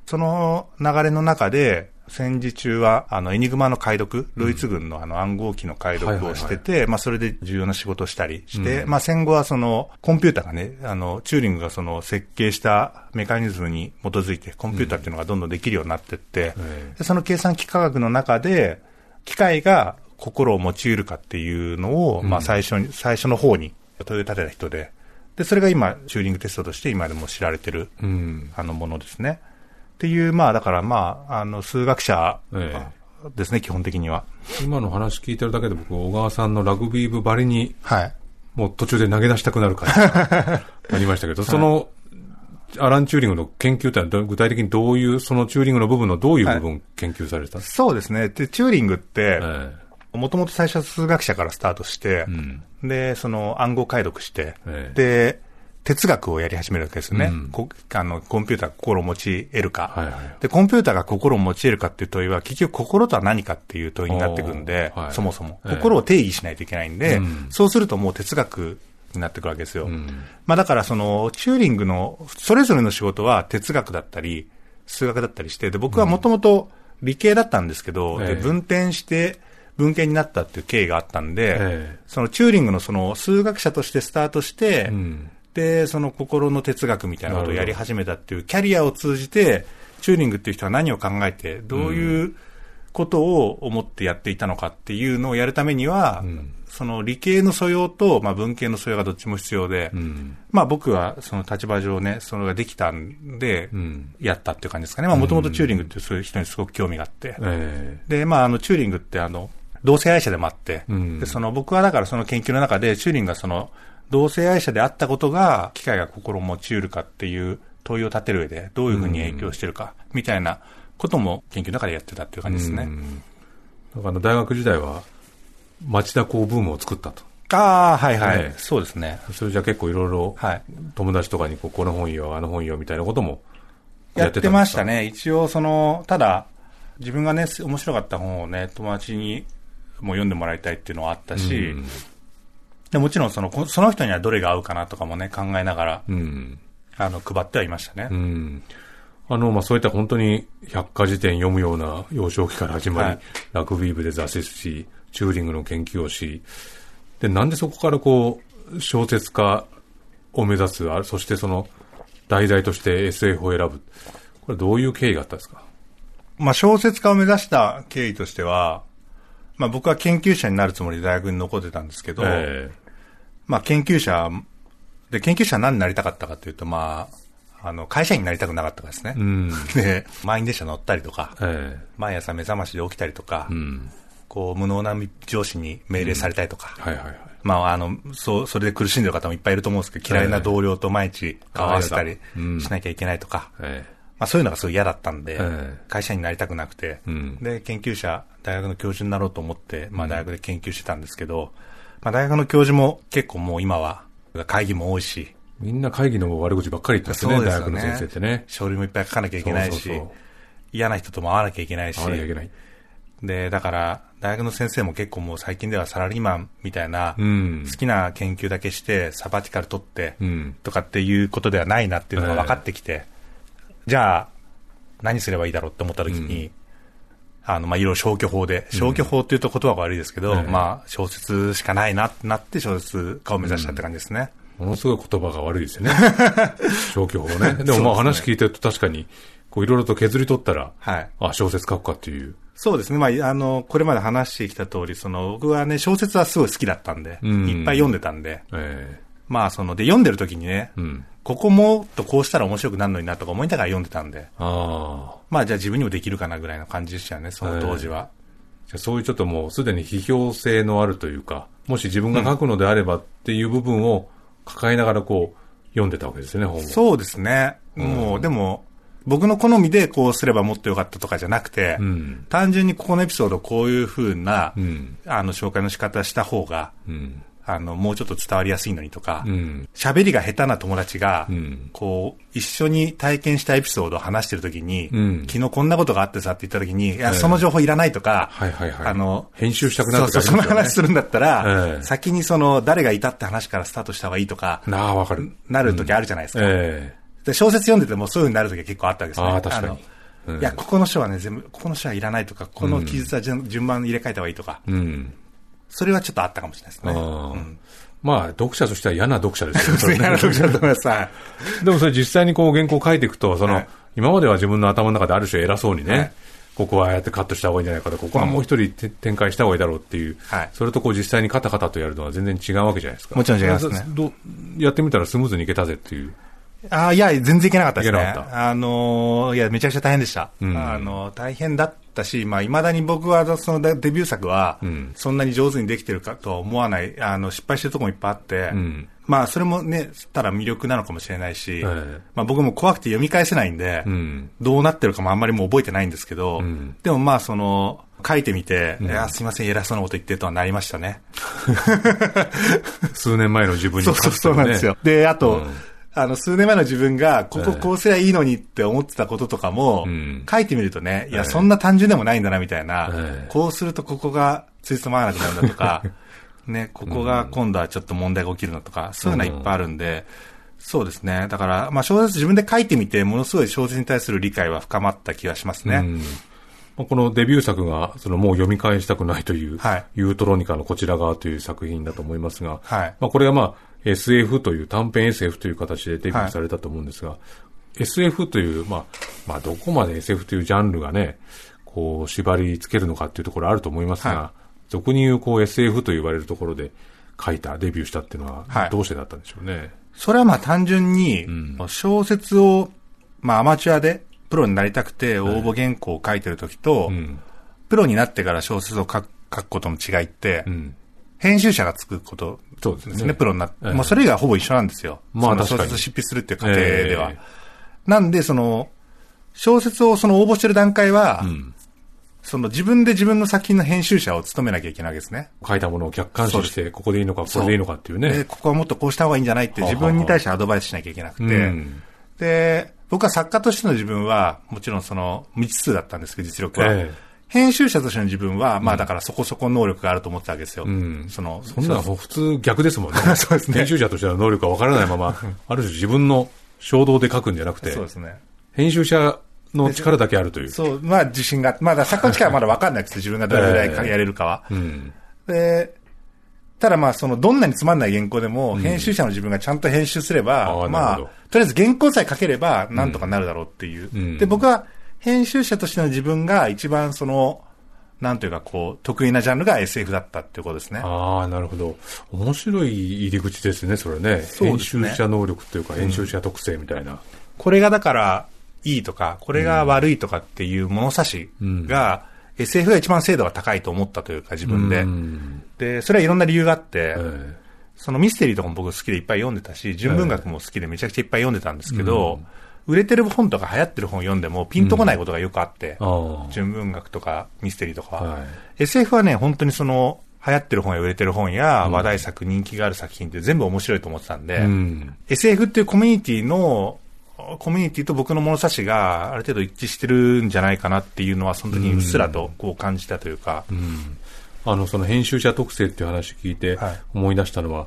その流れの中で、戦時中は、あの、エニグマの解読、ドイツ軍のあの暗号機の解読をしてて、まあ、それで重要な仕事をしたりして、まあ、戦後はその、コンピューターがね、あの、チューリングがその、設計したメカニズムに基づいて、コンピューターっていうのがどんどんできるようになってって、えでその計算機科学の中で、機械が心を持ち得るかっていうのを、まあ、最初に、最初の方に問い立てた人で、で、それが今、チューリングテストとして今でも知られてるう。うん。あのものですね。っていう、まあだからまあ、あの、数学者えですね、基本的には。今の話聞いてるだけで僕、小川さんのラグビー部ばりにはい。もう途中で投げ出したくなる感じがありましたけど、その、アラン・チューリングの研究ってのはど具体的にどういう、そのチューリングの部分のどういう部分研究された？んですか、そうですね。で、チューリングって、えもともと最初は数学者からスタートして、んで、その暗号解読して、ええで、哲学をやり始めるわけですよね。うん。こあのコンピューターが心を持ち得るか、はいはいで、コンピューターが心を持ち得るかっていう問いは、結局心とは何かっていう問いになってくるんで、はいそもそも、ええ。心を定義しないといけないんで、うん。そうするともう哲学になってくるわけですよ。ん。まあだからその、チューリングの、それぞれの仕事は哲学だったり、数学だったりして、で、僕はもともと理系だったんですけど、ええ。で、分転して文系になったっていう経緯があったんで、ええ。そのチューリングのその数学者としてスタートして、うん。で、その心の哲学みたいなことをやり始めたっていうキャリアを通じて、チューリングっていう人は何を考えて、どういうことを思ってやっていたのかっていうのをやるためには、んその理系の素養と、まあ、文系の素養がどっちも必要で、うん。まあ僕はその立場上ね、それができたんでう、ん。やったっていう感じですかね。まあもともとチューリングってそういう人にすごく興味があって。えで、まああのチューリングってあの、同性愛者でもあって、うんで、その僕はだからその研究の中でチューリングがその、同性愛者であったことが、機械が心を持ち得るかっていう問いを立てる上で、どういうふうに影響してるか、みたいなことも研究の中でやってたっていう感じですね。うんだから大学時代は町田港ブームを作ったと。ああ、はいはい、ええそうですね。それじゃ結構いろいろはい。友達とかにこうこの本よ、あの本よみたいなこともやってました。ね。一応、その、ただ、自分がね、面白かった本をね、友達にも読んでもらいたいっていうのはあったし、うんでもちろんその、こその人にはどれが合うかなとかもね、考えながら、うん。あの、配ってはいましたね。うん。あの、まあ、そういった本当に百科事典読むような幼少期から始まり、はいラグビー部で挫折し、チューリングの研究をし、で、なんでそこからこう、小説家を目指す、あそしてその、題材として SF を選ぶ。これどういう経緯があったんですか？まあ、小説家を目指した経緯としては、まあ、僕は研究者になるつもりで大学に残ってたんですけど、えまあ、研究者、で、研究者は何になりたかったかというと、まあ、あの、会社員になりたくなかったからですね。えうん。で、満員電車乗ったりとか、え毎朝目覚ましで起きたりとか、えうん。こう、無能な上司に命令されたりとか、はいはいはい。まあ、あの、そう、それで苦しんでる方もいっぱいいると思うんですけど、嫌いな同僚と毎日顔合わせたりうん。しなきゃいけないとか、えまあそういうのがすごい嫌だったんで、ええ。会社員になりたくなくて、うん。で、研究者、大学の教授になろうと思って、まあ大学で研究してたんですけど、まあ大学の教授も結構もう今は会議も多いし、えみんな会議の悪口ばっかり言ってますね、すよね。大学の先生ってね。書類もいっぱい書かなきゃいけないし、そうそうそう。嫌な人とも会わなきゃいけないし。いけない。で、だから、大学の先生も結構もう最近ではサラリーマンみたいな、うん。好きな研究だけして、サバティカル取って、うん。とかっていうことではないなっていうのが分かってきて、じゃあ、何すればいいだろうって思った時に、あの、まあ、いろいろ消去法で、消去法っていうと言葉が悪いですけど、ええまあ、小説しかないなってなって小説家を目指したって感じですね。ものすごい言葉が悪いですよね。消去法ね。でもまあ話聞いてると確かに、こういろいろと削り取ったら、はい。あ、小説書くかっていう。そうですね。まあ、あの、これまで話してきた通り、その、僕はね、小説はすごい好きだったんで、うんいっぱい読んでたんで、えまあ、その、で、読んでる時にね、えうん。ここもっとこうしたら面白くなるのになとか思いながら読んでたんで、ああ。まあ、じゃあ自分にもできるかなぐらいの感じでしたよね、その当時は。じゃあそういうちょっともうすでに批評性のあるというか、もし自分が書くのであればっていう部分を抱えながらこう、読んでたわけですよね、本を。そうですね。もう、でも、僕の好みでこうすればもっと良かったとかじゃなくて、うん。単純にここのエピソードこういう風な、うん。あの、紹介の仕方した方が、うん。あの、もうちょっと伝わりやすいのにとかう、ん。喋、りが下手な友達が、うんこう、一緒に体験したエピソードを話してるときに、うん昨日こんなことがあってさって言ったときに、いや、その情報いらないとか、はいはいはい。あの、編集したくなるそうそう、その話するんだったら、ええ先にその、誰がいたって話からスタートした方がいいとか、なあ、わかる。なる時あるじゃないですか。えで小説読んでてもそういう風になる時は結構あったわけですね。ああ確かにいや、ここの章はね、全部、ここの章はいらないとか、この記述は順順番に入れ替えた方がいいとか、えうん。それはちょっとあったかもしれないですね。まあ、読者としては嫌な読者ですよね。嫌な読者だと思います。はいでもそれ実際にこう原稿を書いていくと、その、はい今までは自分の頭の中である種偉そうにね、はいここはああやってカットした方がいいんじゃないかとか、ここはもう一人て展開した方がいいだろうっていう、はいそれとこう実際にカタカタとやるのは全然違うわけじゃないですか。もちろん違いますねどやってみたらスムーズにいけたぜっていう。ああ、いや、全然いけなかったですね。あのーいや、めちゃくちゃ大変でした。うんあのー大変だったし、まあ、未だに僕は、そのデビュー作はうん、そんなに上手にできてるかとは思わない、あの、失敗してるところもいっぱいあって、うんまあ、それもね、ただ魅力なのかもしれないし、ええまあ、僕も怖くて読み返せないんで、うん。どうなってるかもあんまりもう覚えてないんですけど、うんでもまあ、その、書いてみて、いや、すいません、偉そうなこと言ってとはなりましたね。数年前の自分にそうそうそうなんですよ。で、あと、うんあの、数年前の自分が、ここええ。こうすりゃいいのにって思ってたこととかも、うん。書いてみるとね、いや、ええ。そんな単純でもないんだな、みたいな、ええ。こうするとここがついつまらなくなるんだとか、ね、ここが今度はちょっと問題が起きるのとか、そういうのはいっぱいあるんで、そうですね。だから、まあ小説自分で書いてみて、ものすごい小説に対する理解は深まった気がしますね。このデビュー作が、そのもう読み返したくないという、はい。ユートロニカのこちら側という作品だと思いますが、はい。まあこれはまあ SF という短編 SF という形でデビューされたと思うんですが、SF という、まあ、まあどこまで SF というジャンルがね、こう縛り付けるのかっていうところあると思いますが、は俗に言うこう SF と言われるところで書いた、デビューしたっていうのははいどうしてだったんでしょうね？それはまあ単純にん、小説を、まあアマチュアでプロになりたくて応募原稿を書いてる時と、うん。プロになってから小説を書く書くことの違いって、うん。編集者がつくことそうですねプロになって。ええまあそれ以外はほぼ一緒なんですよ。まあその確かに小説を執筆するっていう過程では。えなんで、その、小説をその応募してる段階は、うん。その自分で自分の作品の編集者を務めなきゃいけないわけですね。書いたものを客観視して、ここでいいのか、これでいいのかっていうで、ね。ここはもっとこうした方がいいんじゃないって自分に対してアドバイスしなきゃいけなくて、うんで、僕は作家としての自分は、もちろんその未知数だったんですけど、実力は。ええ編集者としての自分は、まあだからそこそこ能力があると思ってたわけですよ。んその、そんなの普通逆ですもんね。そうですね編集者としての能力がわからないまま、ある種自分の衝動で書くんじゃなくて、そうですね。編集者の力だけあるという。そう、まあ自信が、まだ作家の力はまだ分かんないです自分がどれぐらいやれるかは。うん。で、ただまあそのどんなにつまんない原稿でも、編集者の自分がちゃんと編集すれば、ああなまあとりあえず原稿さえ書ければなんとかなるだろうっていう。うんで、僕は編集者としての自分が一番その、なんというかこう、得意なジャンルが SF だったっていうことですね。ああ、なるほど。面白い入り口ですね、それね。ね集者能力というか、編集者特性みたいな。これがだからいいとか、これが悪いとかっていう物差しが、SF が一番精度が高いと思ったというか自分で。うんで、それはいろんな理由があって、えそのミステリーとかも僕好きでいっぱい読んでたし、純文学も好きでめちゃくちゃいっぱい読んでたんですけど、売れてる本とか流行ってる本読んでもピンとこないことがよくあって、えあ純文学とかミステリーとか。は、はい SF はね、本当にその、流行ってる本や売れてる本や話題作、人気がある作品って全部面白いと思ってたんで、あ。うん。SF っていうコミュニティの、コミュニティと僕の物差しがある程度一致してるんじゃないかなっていうのは、その時にうっすらとこう感じたというか、あの、その編集者特性っていう話聞いてはい。思い出したのは、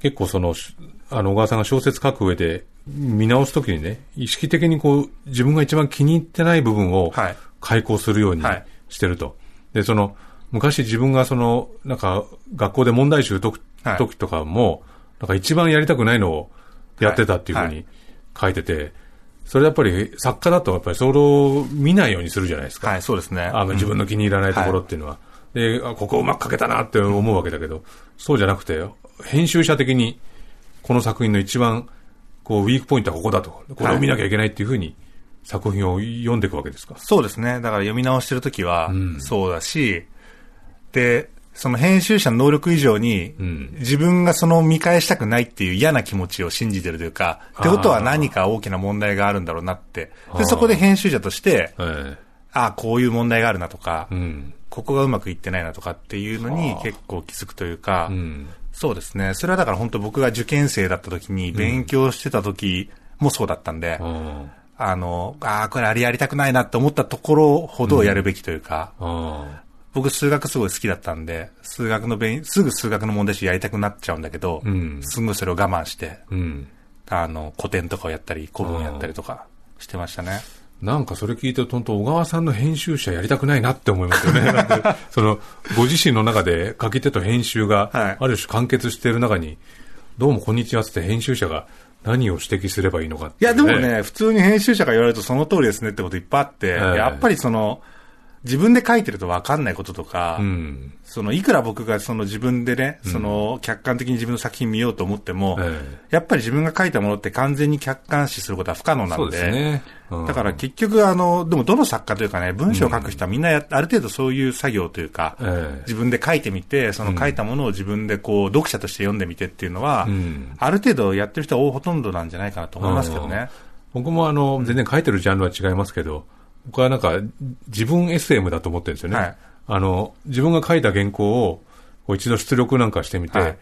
結構その、しあの、小川さんが小説書く上で見直すときにね、意識的にこう、自分が一番気に入ってない部分をはい開講するようにはいしてると。で、その、昔自分がその、なんか、学校で問題集解くはい時とかも、なんか一番やりたくないのをやってたっていうふうに書いてて、それやっぱり作家だとやっぱりそれを見ないようにするじゃないですか。はい、そうですね。あの自分の気に入らないところっていうのは。で、あここうまく書けたなって思うわけだけど、そうじゃなくて、編集者的にこの作品の一番こうウィークポイントはここだと。これを見なきゃいけないっていうふうに作品を読んでいくわけですか？そうですね。だから読み直してるときはんそうだし、で、その編集者の能力以上に、ん自分がその見返したくないっていう嫌な気持ちを信じてるというか、ってことは何か大きな問題があるんだろうなって。で、そこで編集者として、えああ、こういう問題があるなとか、えうん。ここがうまくいってないなとかっていうのに結構気づくというか、うん。そうですね。それはだから本当僕が受験生だった時に勉強してた時もそうだったんで、ああの、ああ、これあれやりたくないなって思ったところほどやるべきというか、あ。あ僕数学すごい好きだったんで、数学の勉、すぐ数学の問題集やりたくなっちゃうんだけど、うんすぐそれを我慢して、あ。うん。あの、古典とかをやったり、古文やったりとかしてましたね。なんかそれ聞いてると、小川さんの編集者やりたくないなって思いますよね。その、ご自身の中で書き手と編集が、はい。ある種完結している中に、どうもこんにちはって編集者が何を指摘すればいいのかいや、でもね、普通に編集者が言われるとその通りですねってこといっぱいあって、ええ。やっぱりその、自分で書いてると分かんないこととか、うん。その、いくら僕がその自分でね、その、客観的に自分の作品見ようと思っても、えやっぱり自分が書いたものって完全に客観視することは不可能なんで、ね。うん。だから結局、あの、でもどの作家というかね、文章を書く人はみんなや、ある程度そういう作業というか、ええ。自分で書いてみて、その書いたものを自分でこう、読者として読んでみてっていうのは、うん。ある程度やってる人はほとんどなんじゃないかなと思いますけどね。僕もあの、全然書いてるジャンルは違いますけど、僕はなんか、自分 SM だと思ってるんですよね。はいあの、自分が書いた原稿を、こう一度出力なんかしてみて、はい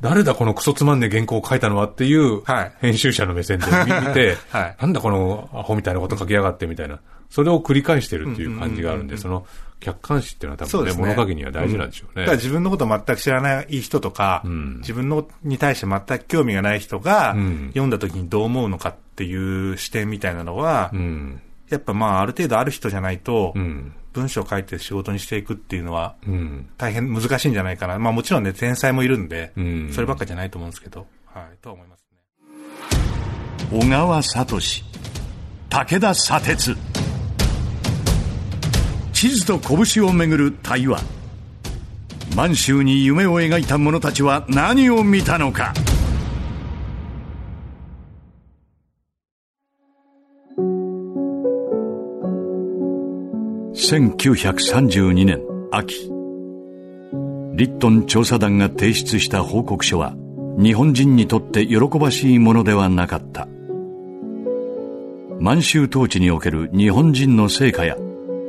誰だこのクソつまんねえ原稿を書いたのはっていうはい、編集者の目線で見 見て、はいなんだこのアホみたいなこと書きやがってみたいな、それを繰り返してるっていう感じがあるんで、その客観視っていうのは多分ね、ね。物書きには大事なんでしょうね。だから自分のことを全く知らない人とか、ん自分のに対して全く興味がない人が、うん読んだ時にどう思うのかっていう視点みたいなのは、うん。やっぱまあある程度ある人じゃないと、うん。文章を書いて仕事にしていくっていうのは、うん。大変難しいんじゃないかな。まあもちろんね、天才もいるんで、うんそればっかじゃないと思うんですけど、はい、とは思いますね。小川聡武田砂鉄地図と拳をめぐる対話満州に夢を描いた者たちは何を見たのか1932年秋。リットン調査団が提出した報告書は日本人にとって喜ばしいものではなかった。満州統治における日本人の成果や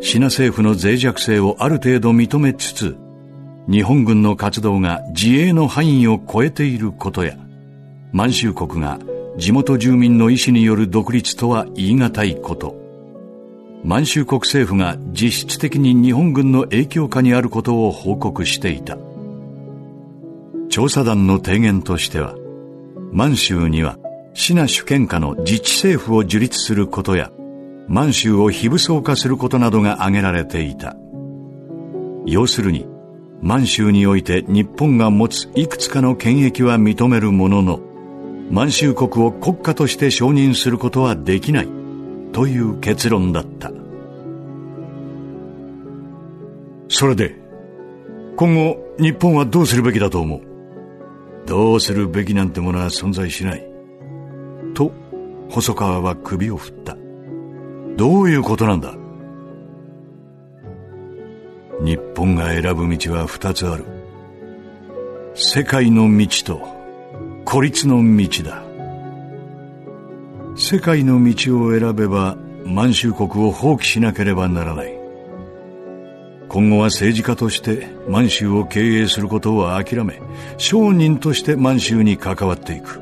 シナ政府の脆弱性をある程度認めつつ日本軍の活動が自衛の範囲を超えていることや満州国が地元住民の意思による独立とは言い難いこと。満州国政府が実質的に日本軍の影響下にあることを報告していた。調査団の提言としては満州にはシナ主権下の自治政府を樹立することや満州を非武装化することなどが挙げられていた。要するに満州において日本が持ついくつかの権益は認めるものの満州国を国家として承認することはできない。という結論だった。それで今後日本はどうするべきだと思う？どうするべきなんてものは存在しない。と細川は首を振った。どういうことなんだ？日本が選ぶ道は二つある。世界の道と孤立の道だ。世界の道を選べば満州国を放棄しなければならない。今後は政治家として満州を経営することを諦め商人として満州に関わっていく。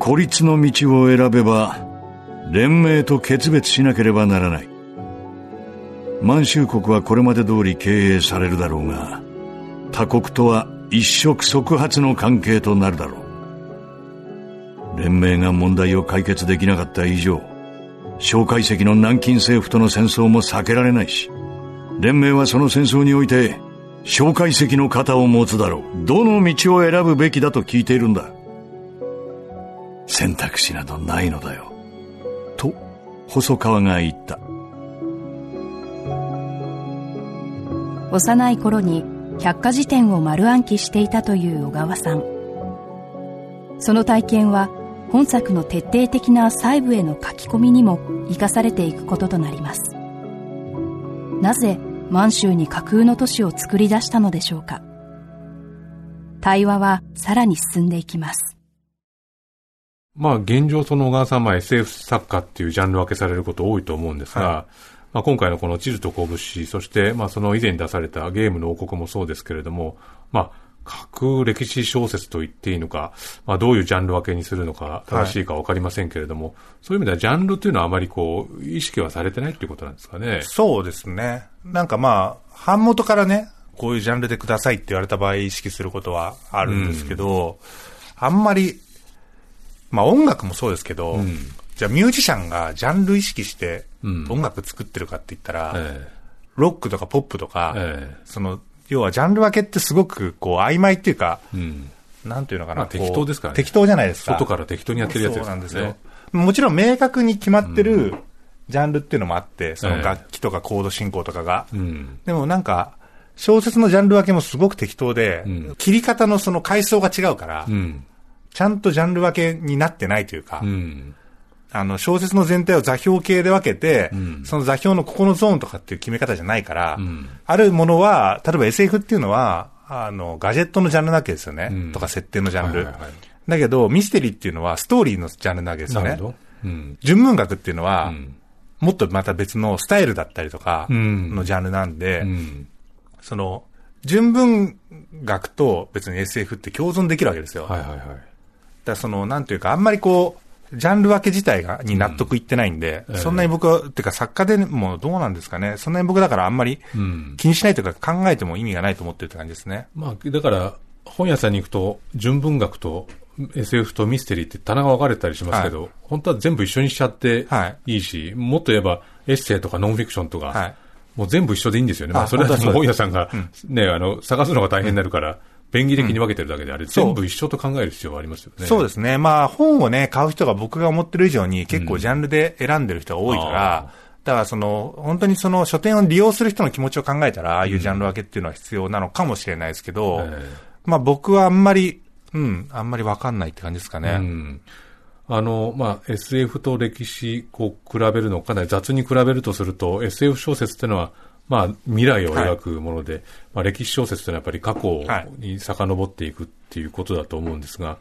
孤立の道を選べば連盟と決別しなければならない。満州国はこれまで通り経営されるだろうが他国とは一触即発の関係となるだろう。連盟が問題を解決できなかった以上蒋介石の南京政府との戦争も避けられないし連盟はその戦争において蒋介石の肩を持つだろう。どの道を選ぶべきだと聞いているんだ。選択肢などないのだよ。と細川が言った。幼い頃に百科事典を丸暗記していたという小川さん。その体験は本作の徹底的な細部への書き込みにも生かされていくこととなります。なぜ満州に架空の都市を作り出したのでしょうか。対話はさらに進んでいきます。まあ現状その小川さんは SF 作家っていうジャンル分けされること多いと思うんですが、はい、まあ今回のこの地図と拳、そしてまあその以前に出されたゲームの王国もそうですけれども、まあ架空歴史小説と言っていいのか、まあどういうジャンル分けにするのか正しいかわかりませんけれども、はい、そういう意味ではジャンルというのはあまりこう意識はされてないっていうことなんですかね。そうですね。なんかまあ、版元からね、こういうジャンルでくださいって言われた場合意識することはあるんですけど、うん、あんまりまあ音楽もそうですけど、うん、じゃあミュージシャンがジャンル意識して音楽作ってるかって言ったら、うん、ロックとかポップとか、ええ、その、要はジャンル分けってすごくこう曖昧っていうか、うん、なんていうのかな、まあ、適当ですからね。適当じゃないですか。外から適当にやってるやつです、ね、なんですよ。もちろん明確に決まってるジャンルっていうのもあって、その楽器とかコード進行とかが。え、でもなんか、小説のジャンル分けもすごく適当で、切り方のその階層が違うから、ちゃんとジャンル分けになってないというか、うん、あの、小説の全体を座標系で分けて、うん、その座標のここのゾーンとかっていう決め方じゃないから、うん、あるものは、例えば SF っていうのは、あの、ガジェットのジャンルなわけですよね。とか設定のジャンル。はいはいはい、だけど、ミステリーっていうのはストーリーのジャンルなわけですよね。純文学っていうのは、もっとまた別のスタイルだったりとかのジャンルなんで、その、純文学と別に SF って共存できるわけですよ。はいはいはい。だその、なんていうか、あんまりこう、ジャンル分け自体が、に納得いってないんで、うん、そんなに僕は、っていうか作家でもどうなんですかね。そんなに僕だからあんまり気にしないというか考えても意味がないと思ってるって感じですね。まあ、だから、本屋さんに行くと、純文学と SF とミステリーって棚が分かれたりしますけど、はい、本当は全部一緒にしちゃってい。いし、はい、もっと言えばエッセイとかノンフィクションとか、はい、もう全部一緒でいいんですよね。まあ、それは本屋さんがね、うん、あの、探すのが大変になるから、便宜的に分けてるだけで、あれ、全部一緒と考える必要はありますよね。そうですね。まあ、本をね、買う人が僕が思ってる以上に結構ジャンルで選んでる人が多いから、うん、だからその、本当にその書店を利用する人の気持ちを考えたら、ああいうジャンル分けっていうのは必要なのかもしれないですけど、うん、まあ僕はあんまり、うん、あんまり分かんないって感じですかね。うんあの、まあ、SF と歴史、こう、比べるのをかなり雑に比べるとすると、SF 小説っていうのは、まあ、未来を描くもので、はい、まあ、歴史小説というのはやっぱり過去に遡っていくっていうことだと思うんですが、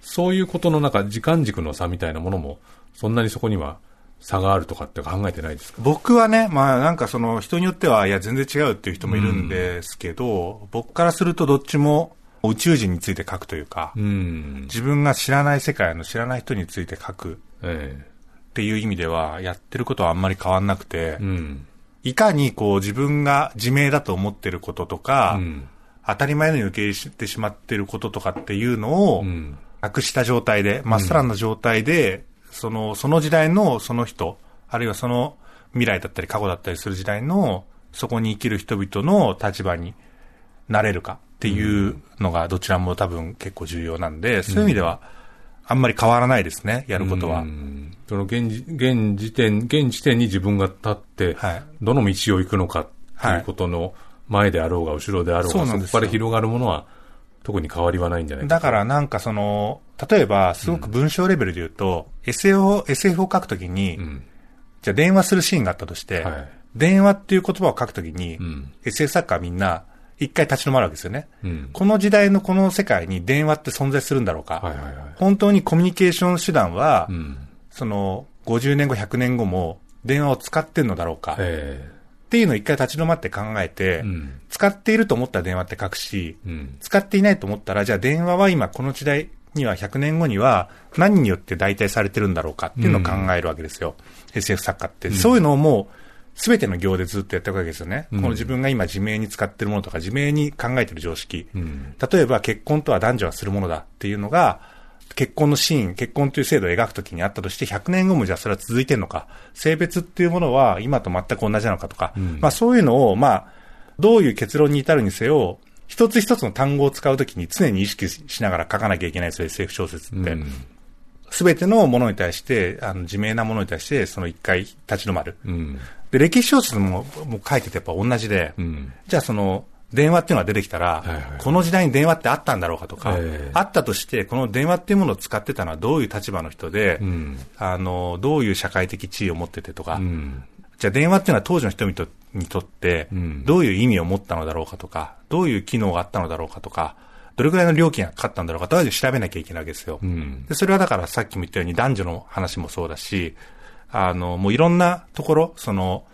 そういうことの中、時間軸の差みたいなものも、そんなにそこには差があるとかって考えてないですか？僕はね、まあなんかその人によっては、いや全然違うっていう人もいるんですけど、うん、僕からするとどっちも宇宙人について書くというか、うん、自分が知らない世界の知らない人について書くっていう意味では、やってることはあんまり変わんなくて、うんいかにこう自分が自明だと思ってることとか、うん、当たり前のように受け入れてしまってることとかっていうのを、なくした状態で、まっさらな状態で、その、その時代のその人、あるいはその未来だったり過去だったりする時代の、そこに生きる人々の立場になれるかっていうのがどちらも多分結構重要なんで、そういう意味では、あんまり変わらないですね、やることは。うんその現時現時点、現時点に自分が立って、はい。どの道を行くのかっていうことの前であろうが後ろであろうが、そうなんですよ。こから広がるものは特に変わりはないんじゃないかだからなんかその、例えばすごく文章レベルで言うと、SF を、SF を書くときに、ん。じゃあ電話するシーンがあったとして、はい。電話っていう言葉を書くときに、ん。SF 作家はみんな一回立ち止まるわけですよね。うん。この時代のこの世界に電話って存在するんだろうか。はいはいはい。本当にコミュニケーション手段は、うん。その、50年後、100年後も電話を使ってんのだろうか。えっていうのを一回立ち止まって考えて、うん使っていると思ったら電話って書くし、えうん。使っていないと思ったら、じゃあ電話は今この時代には100年後には何によって代替されてるんだろうかっていうのを考えるわけですよ。SF 作家って。そういうのをもう、すべての行でずっとやっていくわけですよね。この自分が今自明に使ってるものとか、自明に考えてる常識。ん例えば結婚とは男女はするものだっていうのが、結婚のシーン、結婚という制度を描くときにあったとして、100年後もじゃあそれは続いてるのか、性別っていうものは今と全く同じなのかとか、まあそういうのを、まあ、どういう結論に至るにせよ、一つ一つの単語を使うときに常に意識しながら書かなきゃいけないですよ、SF 小説って。うんすべてのものに対して、あの、自明なものに対して、その一回立ち止まる。うん。で、歴史小説も、もう書いててやっぱ同じで、んじゃあその、電話っていうのが出てきたら、いはい。この時代に電話ってあったんだろうかとか、ええ。あったとして、この電話っていうものを使ってたのはどういう立場の人で、ん。あの、どういう社会的地位を持っててとか、うん。じゃあ電話っていうのは当時の人々にとってん、どういう意味を持ったのだろうかとか、どういう機能があったのだろうかとか、どれくらいの料金がかかったんだろうかとか調べなきゃいけないわけですよ。ん。でそれはだからさっきも言ったように男女の話もそうだし、あの、もういろんなところ、その、だ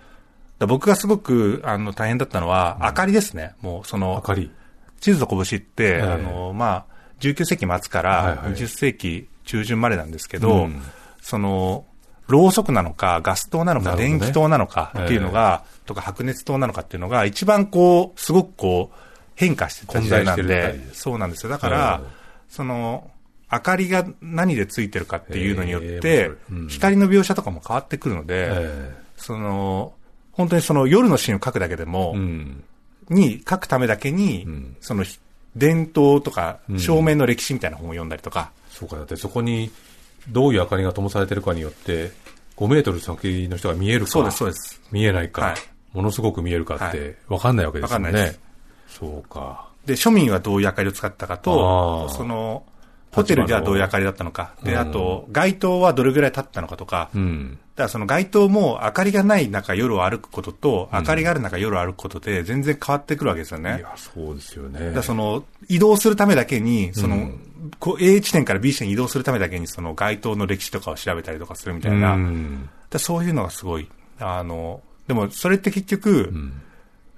僕がすごく、あの、大変だったのは、明かりですね。もう、その、明かり。地図と拳って、ええ。あの、まあ、19世紀末かはいらはい。20世紀中旬までなんですけど、うん。その、ろうそくなのか、ガス灯なのか、電気灯なのかっていうのが、とか白熱灯なのかっていうのが、一番こう、すごくこう、変化してた時代なんでそうなんですよ。だからええ、その、明かりが何でついてるかっていうのによっええて光の描写とかも変わってくるので、え。その、本当にその夜のシーンを描くだけでもえ、うん。に書くためだけに、んその伝統とか照明の歴史みたいな本を読んだりとか、そうか、だってそこにどういう明かりが灯されてるかによって、5メートル先の人が見えるか、そうです、そうです。見えないか、はいものすごく見えるかっはて分かんないわけですよねわかんないです。そうか。で、庶民はどういう明かりを使ったかあとー、その、ホテルではどういう明かりだったのか、で、あと、街灯はどれぐらい経ったのかとか、うん。だからその街灯も明かりがない中夜を歩くことと、明かりがある中夜を歩くことで全然変わってくるわけですよね。いや、そうですよね。だその、移動するためだけに、その、こう A 地点から B 地点に移動するためだけに、その街灯の歴史とかを調べたりとかするみたいな、うん。だそういうのがすごい、あの、でもそれって結局、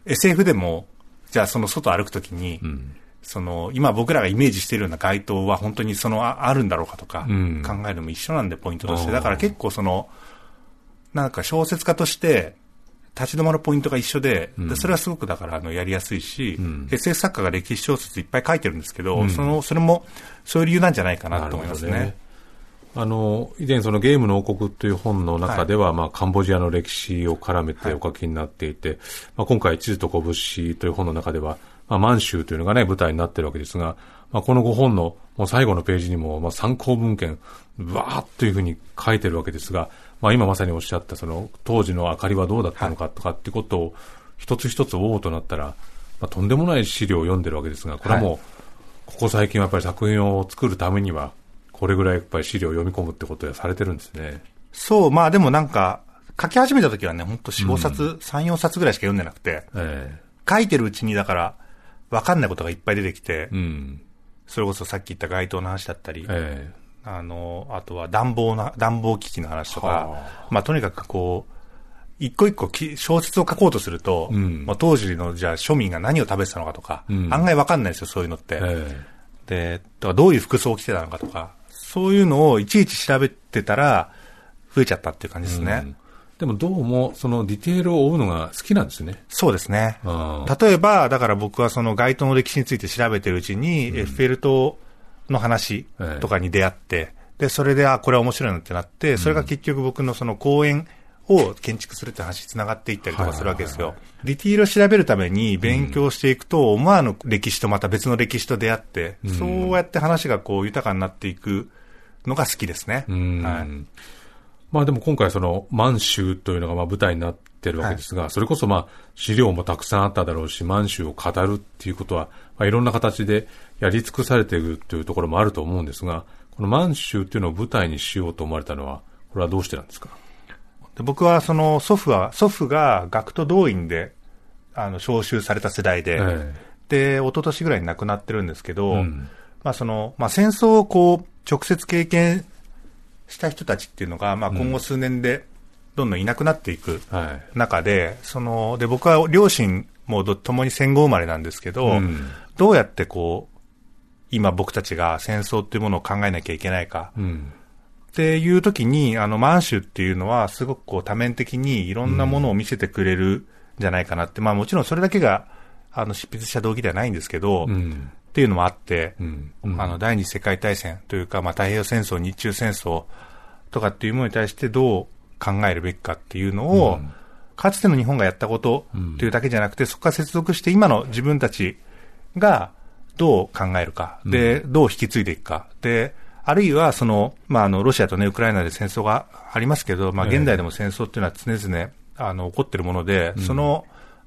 SF でも、じゃあその外歩くときに、んその、今僕らがイメージしているような街灯は本当にその、ああるんだろうかとか、うん。考えるのも一緒なんで、ポイントとして。だから結構その、なんか小説家として、立ち止まるポイントが一緒で、でそれはすごくだからあのやりやすいし、SF 作家が歴史小説いっぱい書いてるんですけど、その、それもそういう理由なんじゃないかなと思いますね。ね。あの、以前そのゲームの王国という本の中では、まあカンボジアの歴史を絡めてお書きになっていて、まあ今回地図と拳という本の中では、まあ満州というのがね、舞台になってるわけですが、まあこの5本のもう最後のページにも、まあ参考文献、わーっというふうに書いてるわけですが、まあ今まさにおっしゃったその当時の明かりはどうだったのかとかっていうことを一つ一つ追おうとなったら、まあとんでもない資料を読んでるわけですが、これはもう、ここ最近はやっぱり作品を作るためには、これぐらいやっぱり資料を読み込むってことはされてるんですね。そう、まあでもなんか、書き始めた時はね、ほんと4、5冊、3、4冊ぐらいしか読んでなくて、え。書いてるうちにだから、わかんないことがいっぱい出てきて、えうん。それこそさっき言った街灯の話だったり、えあの、あとは暖房の、暖房機器の話とかは、まあとにかくこう、一個一個き小説を書こうとすると、んまあ当時のじゃあ庶民が何を食べてたのかとか、ん案外わかんないですよ、そういうのって。ええで、とかどういう服装を着てたのかとか、そういうのをいちいち調べてたら、増えちゃったっていう感じですね。うんでもどうも、そのディテールを追うのが好きなんですね。そうですね。うん例えば、だから僕はその街灯の歴史について調べてるうちに、エッフェル塔の話とかに出会って、で、それで、あ、これは面白いなってなって、それが結局僕のその公園を建築するって話に繋がっていったりとかするわけですよ。ディティールを調べるために勉強していくと、思わぬ歴史とまた別の歴史と出会って、そうやって話がこう豊かになっていくのが好きですね。うんはい。まあでも今回その満州というのがまあ舞台になってるわけですが、それこそまあ資料もたくさんあっただろうし、満州を語るっていうことは、まあ、いろんな形でやり尽くされているというところもあると思うんですが、この満州っていうのを舞台にしようと思われたのは、これはどうしてなんですか？で僕はその祖父は、祖父が学徒動員で、あの、召集された世代で、え。で、一昨年ぐらいに亡くなってるんですけど、うん。まあその、まあ戦争をこう、直接経験した人たちっていうのが、まあ今後数年でどんどんいなくなっていくはい。中で、その、で、僕は両親もど共に戦後生まれなんですけど、うんどうやってこう、今僕たちが戦争っていうものを考えなきゃいけないか、うん。っていう時に、あの、満州っていうのは、すごくこう、多面的にいろんなものを見せてくれるんじゃないかなって、まあもちろんそれだけが、あの、執筆した動機ではないんですけど、っうん。ていうのもあって、うん。あの、第二次世界大戦というか、まあ太平洋戦争、日中戦争とかっていうものに対してどう考えるべきかっていうのを、うん。かつての日本がやったことというだけじゃなくて、そこから接続して今の自分たちがどう考えるか、で、どう引き継いでいくか、で、あるいはその、まあ、あの、ロシアとね、ウクライナで戦争がありますけど、まあ、ええ。現代でも戦争っていうのは常々、あの、起こってるもので、その、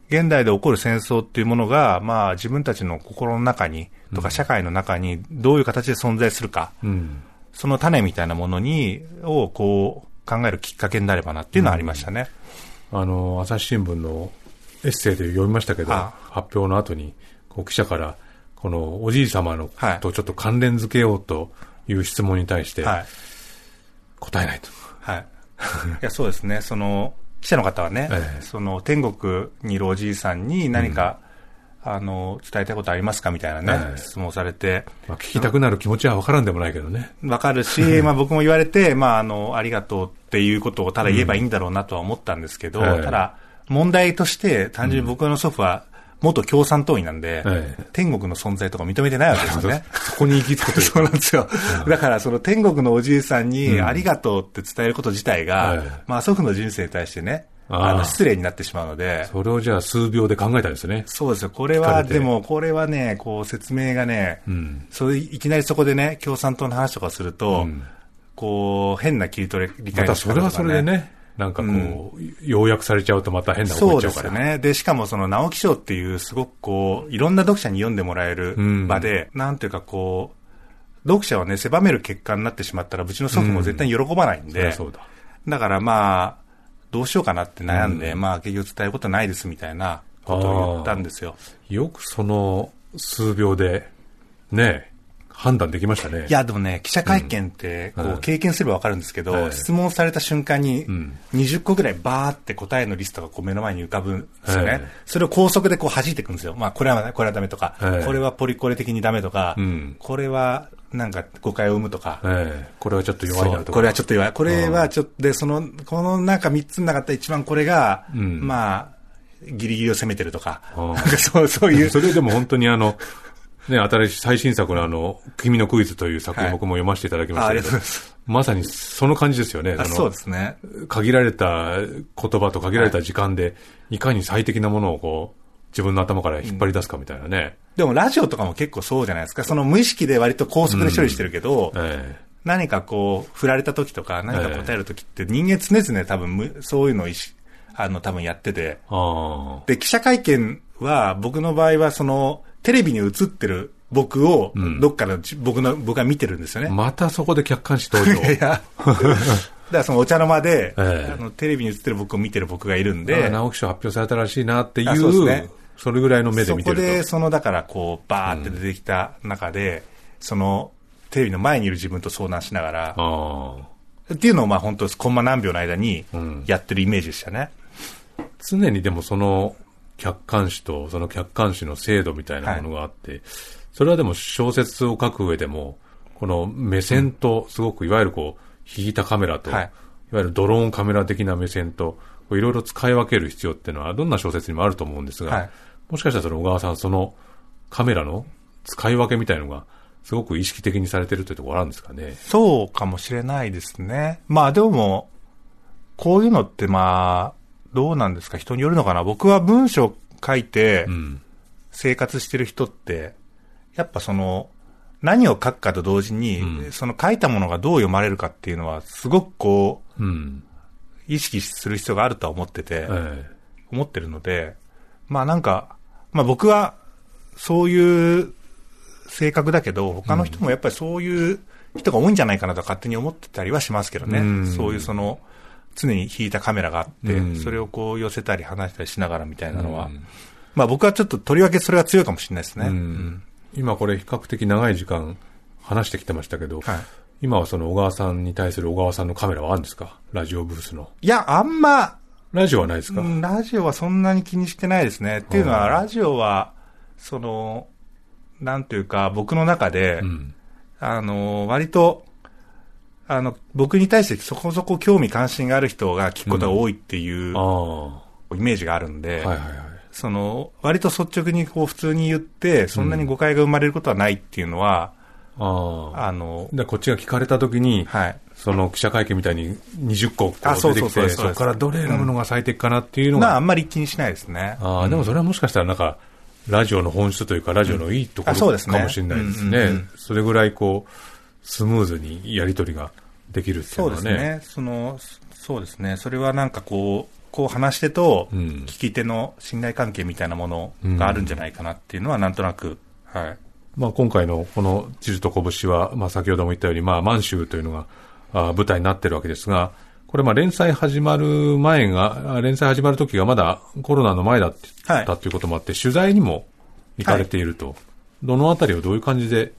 現代で起こる戦争っていうものが、まあ、自分たちの心の中に、とか社会の中にどういう形で存在するか、うん。その種みたいなものに、をこう、考えるきっかけになればなっていうのはありましたね。あの、朝日新聞のエッセイで読みましたけど、あ発表の後に、こう記者から、このおじい様のはいとちょっと関連づけようという質問に対して、はい。答えないと。はい。いや、そうですね。その、記者の方はね、ええ。その、天国にいるおじいさんに何か、あの、伝えたいことありますかみたいなね、ええ。質問をされて、まあ、聞きたくなる気持ちはわからんでもないけどね。わかるし、まあ僕も言われて、まああの、ありがとうっていうことをただ言えばいいんだろうなとは思ったんですけど、ええ。ただ、問題として、単純に僕の祖父は、元共産党員なんで、ええ天国の存在とか認めてないわけですよね。そこに行き着くという そうなんですよ。だから、その天国のおじいさんに、うんありがとうって伝えること自体が、はいまあ、祖父の人生に対してね、あの、失礼になってしまうので、それをじゃあ数秒で考えたんですね。そうですよ。これは、でも、これはね、こう、説明がね、うん。それ、いきなりそこでね、共産党の話とかすると、うんこう、変な切り取れ、理ま解のたそれは仕方とかそれでね、なんかこう、要約されちゃうとまた変なことちゃうから。すよね。で、しかもその直木賞っていうすごくこう、いろんな読者に読んでもらえるうん場で、なんていうかこう、読者をね、狭める結果になってしまったら、うちの祖父も絶対に喜ばないんで、そりゃそうだ。だからまあ、どうしようかなって悩んで、まあ結局伝えることないですみたいなことを言ったんですよ。よくその数秒で、ね、判断できましたね。いや、でもね、記者会見って、こうんう、経験すればわかるんですけど、はい。質問された瞬間にん、20個ぐらいバーって答えのリストがこう目の前に浮かぶんですよね。はい。それを高速でこう弾いていくんですよ。まあ、これは、これはダメとか、はい。これはポリコレ的にダメとか、うん。これはなんか誤解を生むとか、ええこれはちょっと弱いなとか。これはちょっと弱い。これはちょっと、で、その、このなんか3つの中で一番これが、うん。まあ、ギリギリを攻めてるとか、なんかそう、そういう。それでも本当にあの、ね、新しい最新作のあの、君のクイズという作品はい僕も読ませていただきましたけど、ますまさにその感じですよね。あそうですね。限られた言葉と限られた時間で、いかに最適なものをこう、自分の頭から引っ張り出すかみたいなね。でもラジオとかも結構そうじゃないですか。その無意識で割と高速で処理してるけど、え何かこう、振られた時とか、何か答える時って人間常々多分む、そういうのを意識、あの、多分やってて。で、記者会見は、僕の場合は、その、テレビに映ってる僕を、どっかの、僕の、僕が見てるんですよね。あ。またそこで客観視登場。いや、だからそのお茶の間で、ええあの、テレビに映ってる僕を見てる僕がいるんで、で、直木賞発表されたらしいなっていうですう、ねそれぐらいの目でそ見てると。こで、その、だからこう、バーって出てきた中で、その、テレビの前にいる自分と相談しながら。っていうのをまあ本当コンマ何秒の間にんやってるイメージでしたね。常にでもその客観視とその客観視の精度みたいなものがあって、それはでも小説を書く上でも、この目線とすごくいわゆるこう、引いたカメラと、はいい、わゆるドローンカメラ的な目線と、いろいろ使い分ける必要っていうのはどんな小説にもあると思うんですが、はいもしかしたらその小川さんそのカメラの使い分けみたいのがすごく意識的にされてるというところあるんですかね？そうかもしれないですね。まあでも、こういうのってまあ、どうなんですか？人によるのかな？僕は文章書いてうん。生活してる人って、やっぱその、何を書くかと同時に、うんその書いたものがどう読まれるかっていうのは、すごくこう、うん。意識する必要があるとは思ってて、え思ってるので、まあなんか、まあ僕は、そういう性格だけど、他の人もやっぱりそういう人が多いんじゃないかなと勝手に思ってたりはしますけどね。うんそういうその、常に引いたカメラがあって、うんそれをこう寄せたり離したりしながらみたいえなのは、うんまあ僕はちょっととりわけそれは強いかもしれないですね。うん今これ比較的長い時間話してきてましたけど、はい。今はその小川さんに対する小川さんのカメラはあるんですか？ラジオブースの。いや、あんま、ラジオはないですか、うんラジオはそんなに気にしてないですね。っていうのは、うんラジオは、その、なんというか、僕の中で、うん。あの、割と、あの、僕に対してそこそこ興味関心がある人が聞くことが多いっていうイメージがあるんで、いはいはい。その、割と率直にこう普通に言って、そんなに誤解が生まれることはないっていうのは、ああ。あの、で、こっちが聞かれたときに、はい。その記者会見みたいに20個こうう出てきて、そうそうそうそこからどれ選ぶのが最適かなっていうのが、まあ、あんまり気にしないですね。ああ、でもそれはもしかしたらなんか、ラジオの本質というか、ラジオのいいところかもしれないですねうんうんうん。それぐらいこう、スムーズにやり取りができるっていうそうのはね。ですね。その、そうですね。それはなんかこう、こう話し手とうん聞き手の信頼関係みたいなものがあるんじゃないかなっていうのはなんとなく、はい。まあ今回のこの地図と拳は、まあ先ほども言ったように、まあ満州というのがあ舞台になってるわけですが、これまあ連載始まる前が、あ連載始まる時がまだコロナの前だったはいということもあって、取材にも行かれていると。どのあたりをどういう感じで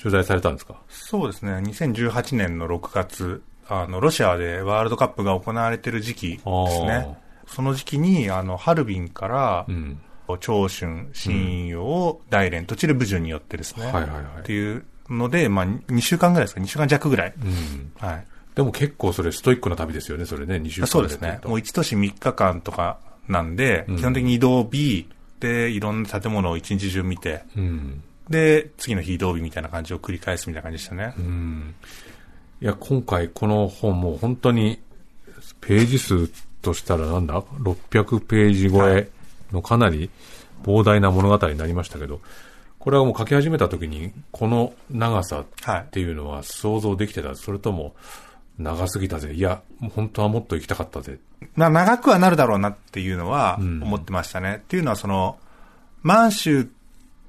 取材されたんですか？そうですね。2018年の6月、あの、ロシアでワールドカップが行われてる時期ですあね。その時期に、あの、ハルビンからう、ん。長春、新陽、大連、途中で武順によってですね。はいはいはいっていうので、まあ、2週間ぐらいですか、2週間弱ぐらい。うん。はい。でも結構それストイックな旅ですよね、それね、2週間そうですね。もう1都市3日間とかなんで、うん基本的に移動日で、いろんな建物を一日中見て、うん。で、次の日移動日みたいな感じを繰り返すみたいな感じでしたね。うん。いや、今回この本も本当にページ数としたらなんだ ?600 ページ超えのかなり膨大な物語になりましたけど、これはもう書き始めた時にこの長さはいっていうのは想像できてた、それとも長すぎたぜ。いや、本当はもっと行きたかったぜ。まあ、長くはなるだろうなっていうのはうん思ってましたね。っていうのは、その、満州っ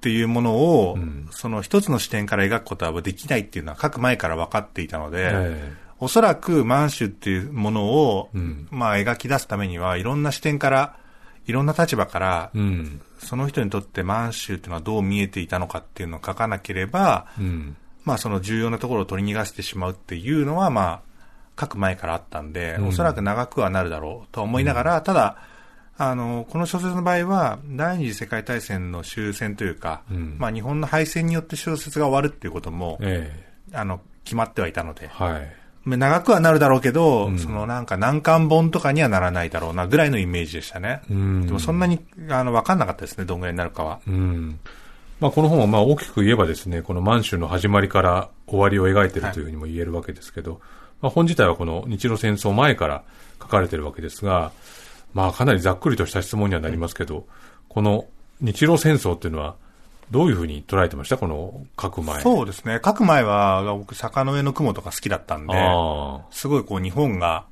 ていうものを、うん。その一つの視点から描くことはできないっていうのは書く前から分かっていたので、えおそらく満州っていうものを、うん。まあ描き出すためには、いろんな視点から、いろんな立場から、えうん。その人にとって満州っていうのはどう見えていたのかっていうのを書かなければ、うん。まあその重要なところを取り逃がしてしまうっていうのは、まあ、書く前からあったんで、うん。おそらく長くはなるだろうとは思いながら、ただ、あの、この小説の場合は、第二次世界大戦の終戦というか、うんまあ日本の敗戦によって小説が終わるっていうことも、えあの、決まってはいたのでえ、はい。長くはなるだろうけど、うんそのなんか難関本とかにはならないだろうなぐらいのイメージでしたね。うん。でもそんなに、あの、わかんなかったですね、どんぐらいになるかは。うん。まあ、この本はまあ大きく言えばですね、この満州の始まりから終わりを描いているというふうにも言えるわけですけど、まあ、本自体はこの日露戦争前から書かれているわけですが、まあかなりざっくりとした質問にはなりますけど、この日露戦争っていうのはどういうふうに捉えてました？この書く前。う。そうですね。書く前は、僕、坂の上の雲とか好きだったんで、あすごいこう日本が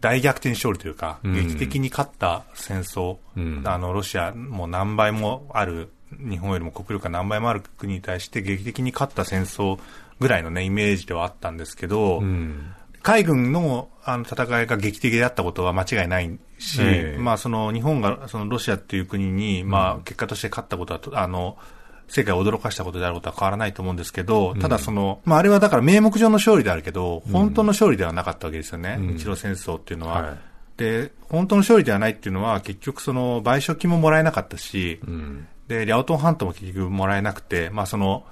大逆転勝利というか、うん劇的に勝った戦争、うんあの、ロシアも何倍もある、日本よりも国力が何倍もある国に対して劇的に勝った戦争ぐらいのね、イメージではあったんですけど、あ。うん。海軍のあの戦いが劇的であったことは間違いないし、ええ。まあその日本がそのロシアっていう国に、まあ結果として勝ったことはと、あの、世界を驚かしたことであることは変わらないと思うんですけど、ただその、まああれはだから名目上の勝利であるけど、本当の勝利ではなかったわけですよね、うん。日露戦争っていうのは。はい。で、本当の勝利ではないっていうのは結局その賠償金ももらえなかったし、うん。で、リャオトン半島も結局もらえなくて、まあその、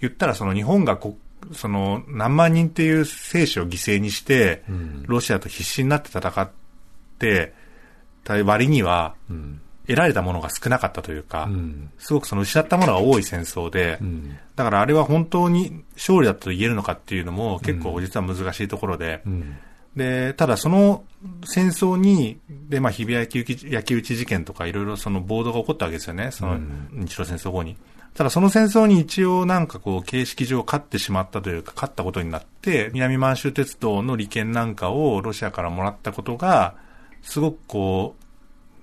言ったらその日本がこその何万人っていう生死を犠牲にして、うん。ロシアと必死になって戦ってた割には、うん。得られたものが少なかったというか、うん。すごくその失ったものが多い戦争で、うん。だからあれは本当に勝利だと言えるのかっていうのも結構実は難しいところで、うん。で、ただその戦争に、で、まあ、日比谷焼き焼き討ち事件とかいろいろその暴動が起こったわけですよね、その日露戦争後に。ただその戦争に一応なんかこう形式上勝ってしまったというか勝ったことになって、南満州鉄道の利権なんかをロシアからもらったことが、すごくこ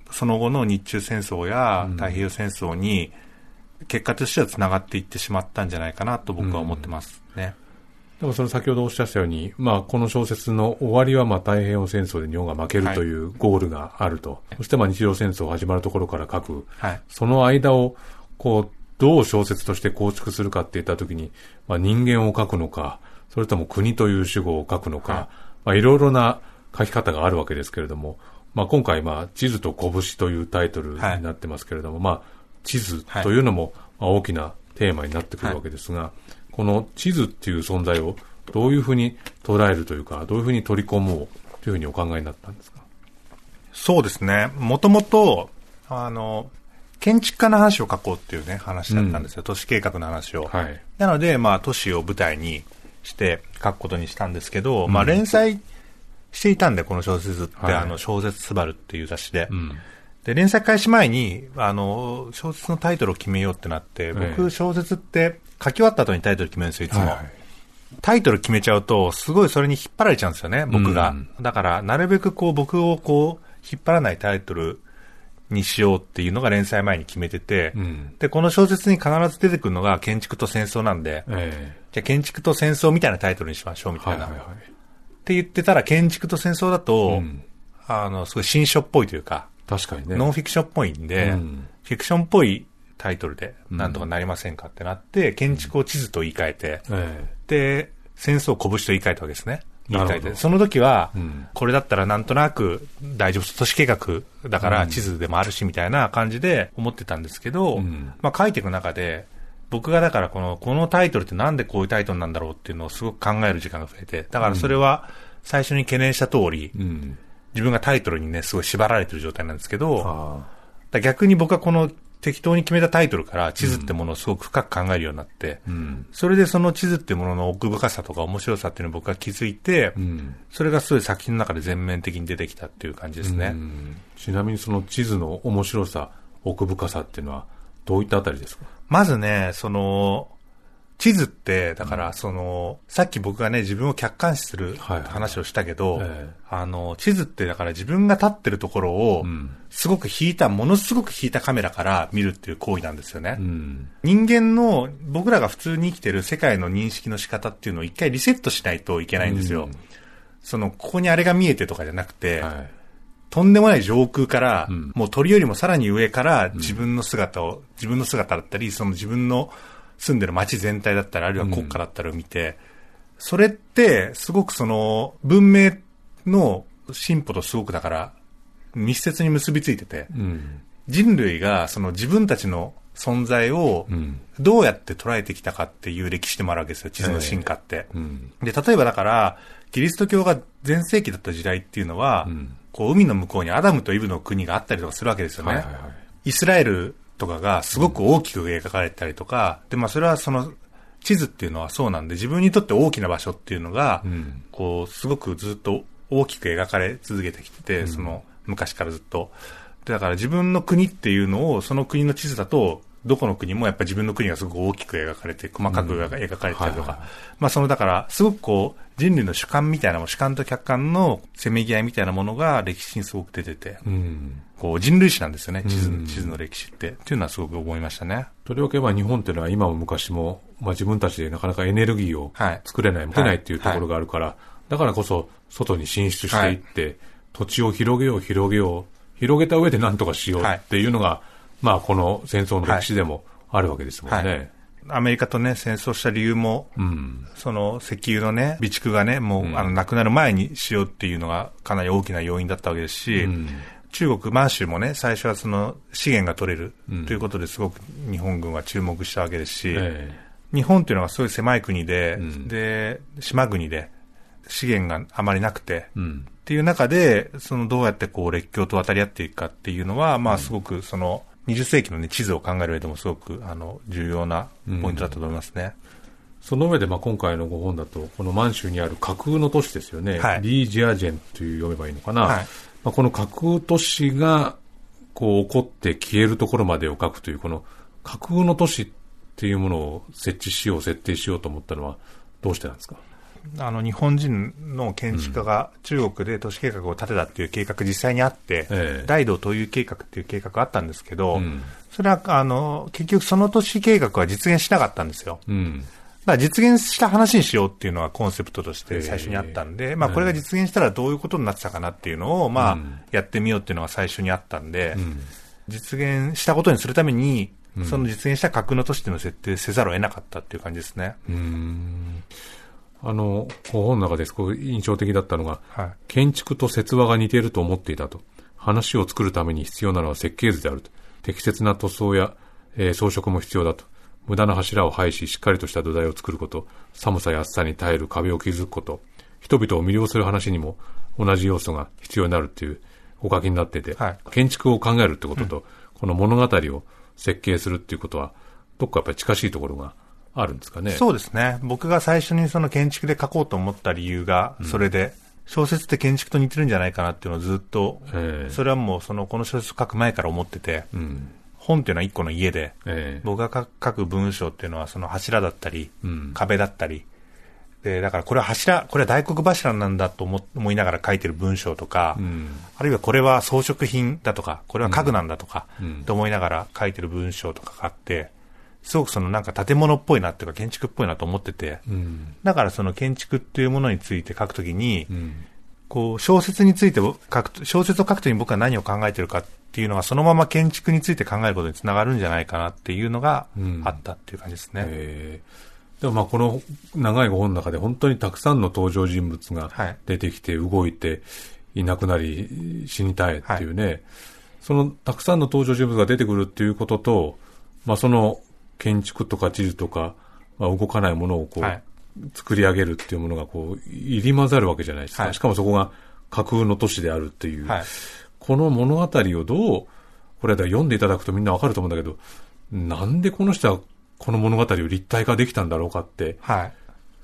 う、その後の日中戦争や太平洋戦争に結果としては繋がっていってしまったんじゃないかなと僕は思ってますね。でもその先ほどおっしゃったように、まあ、この小説の終わりはまあ太平洋戦争で日本が負けるというゴールがあると。そしてまあ日露戦争始まるところから書く。はい。その間を、こう、どう小説として構築するかって言ったときに、まあ、人間を書くのか、それとも国という主語を書くのか、はい。まあ、いろいろな書き方があるわけですけれども、まあ、今回、まあ、地図と拳というタイトルになってますけれども、まあ、地図というのも、まあ、大きなテーマになってくるわけですが、この地図っていう存在をどういうふうに捉えるというか、どういうふうに取り込もうというふうにお考えになったんですか？そうですね。もともと、あの、建築家の話を書こうっていうね、話だったんですよ。都市計画の話を。はい。なので、まあ、都市を舞台にして書くことにしたんですけど、まあ、連載していたんで、この小説って、はいあの、小説すばるっていう雑誌で。うん。で、連載開始前に、あの、小説のタイトルを決めようってなって、え僕、え小説って書き終わった後にタイトル決めるんですよ、いつも。はいはいタイトル決めちゃうと、すごいそれに引っ張られちゃうんですよね、僕が。うんだから、なるべくこう、僕をこう、引っ張らないタイトルにしようっていうのが連載前に決めてて、うん。で、この小説に必ず出てくるのが建築と戦争なんで、えじゃあ建築と戦争みたいなタイトルにしましょうみたな。えはいいはいはい。って言ってたら、建築と戦争だと、うんあの、すごい新書っぽいというか、確かにね。ノンフィクションっぽいんで、うんフィクションっぽいタイトルで、なんとかなりませんかってなって、建築を地図と言い換えて、えで、戦争を拳と言い換えたわけですね。言いその時は、うん。これだったらなんとなく大丈夫、都市計画だから地図でもあるしみたいな感じで思ってたんですけど、うん。まあ書いていく中で、僕がだからこの、このタイトルってなんでこういうタイトルなんだろうっていうのをすごく考える時間が増えて、だからそれは最初に懸念した通り、えうん。自分がタイトルにね、すごい縛られてる状態なんですけど、逆に僕はこの適当に決めたタイトルから地図ってものをすごく深く考えるようになって、あ。うん。それでその地図ってものの奥深さとか面白さっていうのを僕は気づいて、うん。それがすごい作品の中で全面的に出てきたっていう感じですね。うんちなみにその地図の面白さ、奥深さっていうのは、どういったあたりですか？まずね、その、地図って、だから、その、さっき僕がね、自分を客観視する話をしたけど、ええあの、地図って、だから自分が立ってるところをん、すごく引いた、ものすごく引いたカメラから見るっていう行為なんですよね。うん。人間の、僕らが普通に生きてる世界の認識の仕方っていうのを一回リセットしないといけないんですよ。うんその、ここにあれが見えてとかじゃなくて、はい。とんでもない上空から、んもう鳥よりもさらに上から自分の姿を、自分の姿だったり、その自分の住んでる街全体だったり、あるいは国家だったりを見て、それって、すごくその、文明の進歩とすごくだから、密接に結びついてて、うん。人類がその自分たちの存在をうん。どうやって捉えてきたかっていう歴史でもあるわけですよ、地図の進化って。うん。で、例えばだから、キリスト教が全盛期だった時代っていうのは、んこう海の向こうにアダムとイブの国があったりとかするわけですよね。はいはいはい。イスラエルとかがすごく大きく描かれてたりとか、で、まあそれはその地図っていうのはそうなんで、自分にとって大きな場所っていうのが、んこう、すごくずっと大きく描かれ続けてきてて、その昔からずっと。でだから自分の国っていうのを、その国の地図だと、どこの国もやっぱ自分の国がすごく大きく描かれて、細かく描かれてたりとはいはいか、まあそのだから、すごくこう、人類の主観みたいなもの、主観と客観のせめぎ合いみたいなものが歴史にすごく出てて、うん。こう人類史なんですよね、地図うん。地図の歴史って。っていうのはすごく思いましたね。とりわけば日本っていうのは今も昔も、まあ自分たちでなかなかエネルギーをはい。作れない、持てないっていうところがあるから、だからこそ外に進出していって、土地を広げよう広げよう、広げた上で何とかしようっていうのが、まあこの戦争の歴史でもあるわけですもんね。はい。アメリカとね、戦争した理由も、うん。その石油のね、備蓄がね、もう、うん。あの、なくなる前にしようっていうのがかなり大きな要因だったわけですし、うん。中国、満州もね、最初はその資源が取れるうん。ということですごく日本軍は注目したわけですし、え日本っていうのがすごい狭い国で、うん。で、島国で資源があまりなくて、えうん。っていう中で、そのどうやってこう列強と渡り合っていくかっていうのは、まあすごくその20世紀のね、地図を考える上でもすごくあの重要なポイントだと思いますね。その上で、まあ、今回のご本だと、この満州にある架空の都市ですよね、はい、リージアジェンという読めばいいのかな、はい、まあ、この架空都市がこう起こって消えるところまでを書くという、この架空の都市っていうものを設置しよう、設定しようと思ったのは、どうしてなんですか？あの日本人の建築家が中国で都市計画を立てたっていう計画、実際にあって、ええ、大道都有計画っていう計画があったんですけど、うん、それはあの結局、その都市計画は実現しなかったんですよ。うん。だ実現した話にしようっていうのがコンセプトとして最初にあったんで、まあ、これが実現したらどういうことになってたかなっていうのを、まあ、やってみようっていうのが最初にあったんで、実現したことにするために、その実現した架空の都市っていうのを設定せざるを得なかったっていう感じですね。あの、本の中ですごく印象的だったのが、はい、建築と説話が似ていると思っていたと。話を作るために必要なのは設計図であると。適切な塗装や、えー、装飾も必要だと。無駄な柱を廃し、しっかりとした土台を作ること、寒さや暑さに耐える壁を築くこと、人々を魅了する話にも同じ要素が必要になるっていうお書きになってて、はい、建築を考えるってことと、うん、この物語を設計するっていうことは、どっかやっぱり近しいところがあるんですかね。そうですね。僕が最初にその建築で書こうと思った理由が、それで、うん、小説って建築と似てるんじゃないかなっていうのをずっと、それはもうその、この小説を書く前から思ってて、うん。本っていうのは一個の家で、えー、僕が書く文章っていうのはその柱だったり、うん、壁だったり、で、だからこれは柱、これは大黒柱なんだと思思いながら書いてる文章とか、うん、あるいはこれは装飾品だとか、これは家具なんだとか、うん、と思いながら書いてる文章とかがあって、すごくそのなんか建物っぽいなっていうか建築っぽいなと思ってて、うん、だからその建築っていうものについて書くときに、こう小説について書く、小説を書くときに僕は何を考えてるかっていうのがそのまま建築について考えることにつながるんじゃないかなっていうのがあったっていう感じですね。うん、でもまあこの長いご本の中で本当にたくさんの登場人物が出てきて動いていなくなり死にたいっていうね、はい、そのたくさんの登場人物が出てくるっていうことと、まあその建築とか地図とか、まあ、動かないものをこう、はい、作り上げるっていうものがこう入り混ざるわけじゃないですか。はい、しかもそこが架空の都市であるっていう。はいこの物語をどう、これだ読んでいただくとみんなわかると思うんだけど、なんでこの人はこの物語を立体化できたんだろうかって、はい、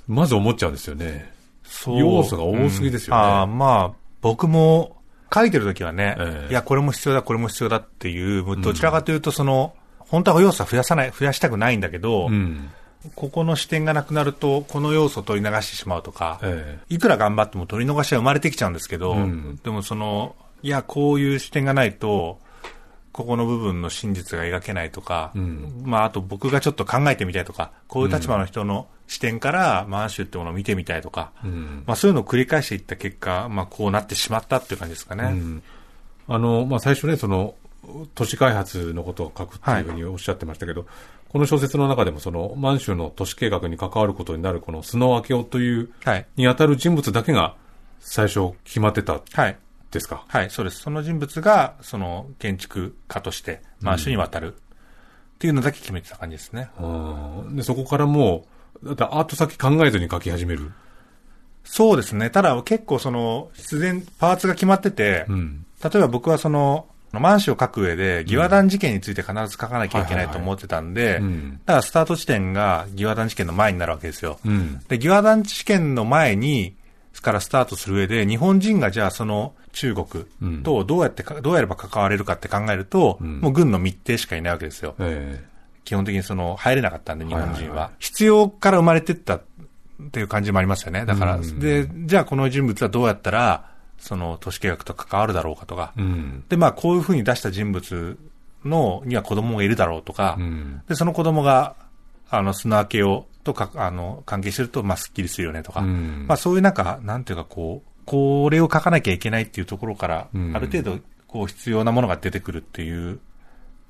まず思っちゃうんですよね。要素が多すぎですよね。うん、あまあ、僕も書いてるときはね、えー、いや、これも必要だ、これも必要だっていう、どちらかというと、その、うん、本当は要素は増やさない、増やしたくないんだけど、うん、ここの視点がなくなると、この要素を取り流してしまうとか、えー、いくら頑張っても取り逃しは生まれてきちゃうんですけど、でもその、いや、こういう視点がないと、ここの部分の真実が描けないとか、うん、まあ、あと僕がちょっと考えてみたいとか、こういう立場の人の視点から、満州ってものを見てみたいとか、うん、まあ、そういうのを繰り返していった結果、まあ、こうなってしまったっていう感じですかね。うん、あの、まあ、最初ね、その、都市開発のことを書くっていうふうにおっしゃってましたけど、はい、この小説の中でもその満州の都市計画に関わることになるこの須野明夫という、はい、に当たる人物だけが最初決まってたはい。ですか？はい、そうです。その人物が、その建築家として満州に渡る、っていうのだけ決めてた感じですね。うん、でそこからもう、だってアート先考えずに書き始める。そうですね。ただ結構その、必然、パーツが決まってて、うん、例えば僕はその、満州を書く上で、義和団事件について必ず書かなきゃいけないと思ってたんで、だからスタート地点が義和団事件の前になるわけですよ。うん、で、義和団事件の前に、からスタートする上で、日本人がじゃあその中国とどうやってか、どうやれば関われるかって考えると、うん、もう軍の密偵しかいないわけですよ。えー、基本的にその入れなかったんで、日本人は。はいはいはい、必要から生まれてったっていう感じもありますよね。だから、うん、で、じゃあこの人物はどうやったら、その都市計画と関わるだろうかとか、うん、で、まあこういうふうに出した人物の、には子供がいるだろうとか、で、その子供が、あの、砂明けをとか、あの、関係してると、まあ、スッキリするよねとか、うん、まあ、そういうなんか、なんていうか、こう、これを書かなきゃいけないっていうところから、うん、ある程度、こう、必要なものが出てくるっていう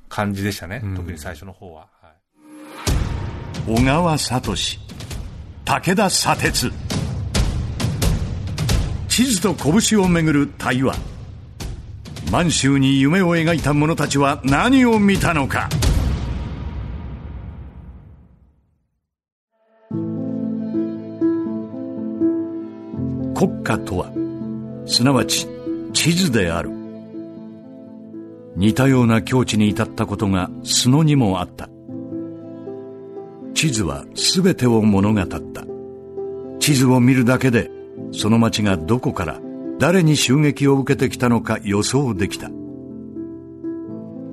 感じでしたね、うん、特に最初の方は。はい、小川聡、武田砂鉄。地図と拳をめぐる対話。満州に夢を描いた者たちは何を見たのか。国家とはすなわち地図である似たような境地に至ったことがスノにもあった地図は全てを物語った地図を見るだけでその町がどこから誰に襲撃を受けてきたのか予想できた。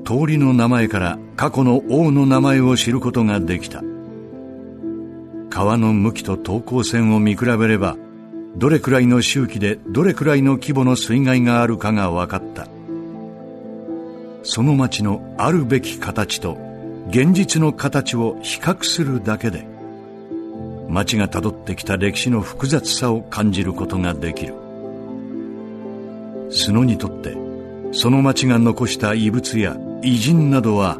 通りの名前から過去の王の名前を知ることができた。川の向きと等高線を見比べればどれくらいの周期でどれくらいの規模の水害があるかが分かった。その町のあるべき形と現実の形を比較するだけで町がたどってきた歴史の複雑さを感じることができる。スノにとってその町が残した遺物や偉人などは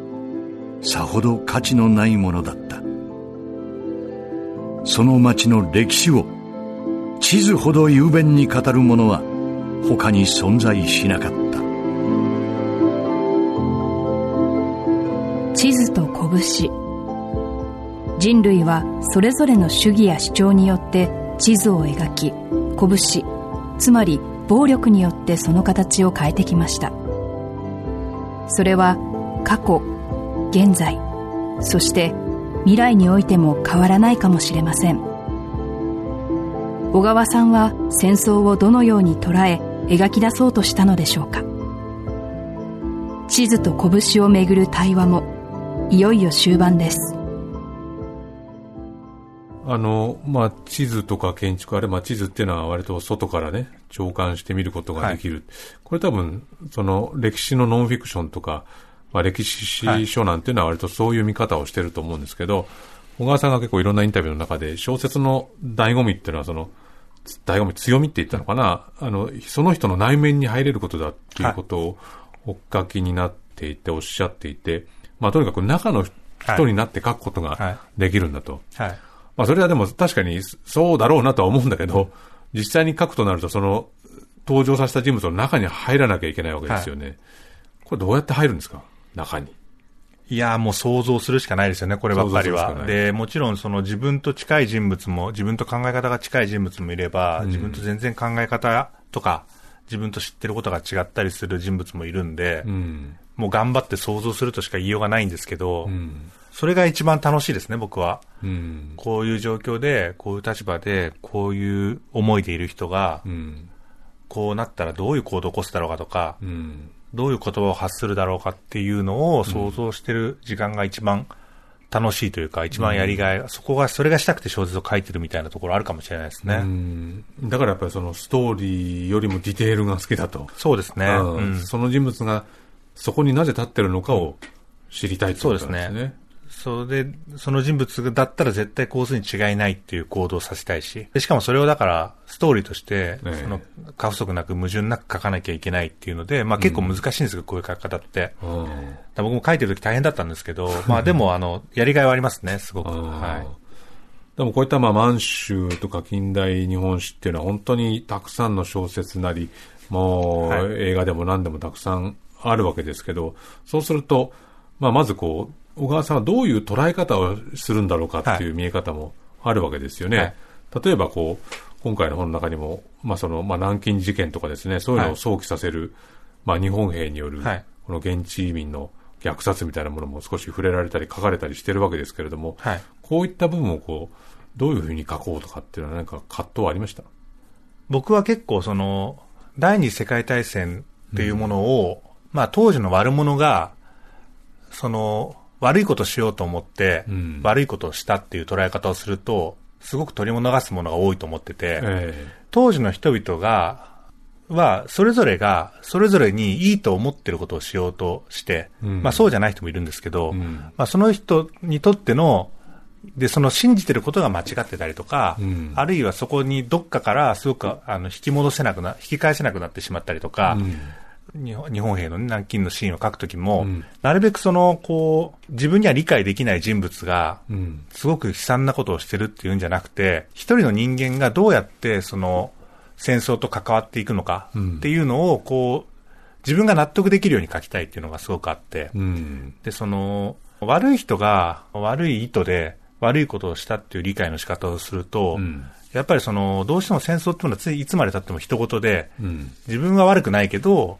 さほど価値のないものだった。その町の歴史を地図ほど雄弁に語る者は他に存在しなかった。地図と拳。人類はそれぞれの主義や主張によって地図を描き拳つまり暴力によってその形を変えてきました。それは過去現在そして未来においても変わらないかもしれません。小川さんは戦争をどのように捉え描き出そうとしたのでしょうか。地図と拳をめぐる対話もいよいよ終盤です。あの、まあ、地図とか建築、あれ、まあ、地図っていうのは割と外からね、長官して見ることができる。はい、これ多分、その、歴史のノンフィクションとか、まあ、歴史書なんていうのは割とそういう見方をしてると思うんですけど、小川さんが結構いろんなインタビューの中で、小説の醍醐味っていうのは、その、醍醐味、強みって言ったのかな、あの、その人の内面に入れることだっていうことを、おっかきになっていて、おっしゃっていて、まあ、とにかく中の人になって書くことができるんだと。はい、はいまあそれはでも確かにそうだろうなとは思うんだけど、実際に書くとなるとその登場させた人物の中に入らなきゃいけないわけですよね。はい、これどうやって入るんですか？中に。いや、もう想像するしかないですよね、こればっかりは。で、もちろんその自分と近い人物も、自分と考え方が近い人物もいれば、うん、自分と全然考え方とか、自分と知ってることが違ったりする人物もいるんで、うん、もう頑張って想像するとしか言いようがないんですけど、うんそれが一番楽しいですね、僕は。うん、こういう状況で、こういう立場で、こういう思いでいる人が、うん、こうなったらどういう行動を起こすだろうかとか、うん、どういう言葉を発するだろうかっていうのを想像してる時間が一番楽しいというか、一番やりがい、そこが、それがしたくて小説を書いてるみたいなところあるかもしれないですね。だからやっぱりそのストーリーよりもディテールが好きだと。そうですね。その人物がそこになぜ立ってるのかを知りたいということですね。そうですね。それで、その人物だったら絶対こうするに違いないっていう行動をさせたいし、しかもそれをだから、ストーリーとして、その、過不足なく矛盾なく書かなきゃいけないっていうので、まあ結構難しいんですけど、こういう書き方って。僕も書いてる時大変だったんですけど、まあでも、あの、やりがいはありますね、すごく。はい。でもこういったまあ満州とか近代日本史っていうのは本当にたくさんの小説なり、もう映画でも何でもたくさんあるわけですけど、そうすると、まあまずこう、小川さんはどういう捉え方をするんだろうかっていう見え方もあるわけですよね。はい、例えばこう、今回の本の中にも、まあその、まあ南京事件とかですね、そういうのを想起させる、はい、まあ日本兵による、この現地移民の虐殺みたいなものも少し触れられたり書かれたりしてるわけですけれども、はい、こういった部分をこう、どういうふうに書こうとかっていうのは何か葛藤はありました？僕は結構その、第二次世界大戦っていうものを、うん、まあ当時の悪者が、その、悪いことしようと思って、うん、悪いことをしたっていう捉え方をすると、すごく取り逃すものが多いと思ってて、えー、当時の人々が、は、それぞれが、それぞれにいいと思ってることをしようとして、うん、まあそうじゃない人もいるんですけど、うん、まあその人にとっての、で、その信じてることが間違ってたりとか、うん、あるいはそこにどっかからすごくあの引き戻せなくな、引き返せなくなってしまったりとか、日本日本兵の、ね、南京のシーンを書くときも、うん、なるべくその、こう、自分には理解できない人物が、すごく悲惨なことをしてるっていうんじゃなくて、一人の人間がどうやってその、戦争と関わっていくのかっていうのを、こう、自分が納得できるように書きたいっていうのがすごくあって、うん、で、その、悪い人が悪い意図で悪いことをしたっていう理解の仕方をすると、うん、やっぱりその、どうしても戦争っていうのはついいつまで経っても一言で、うん。自分は悪くないけど、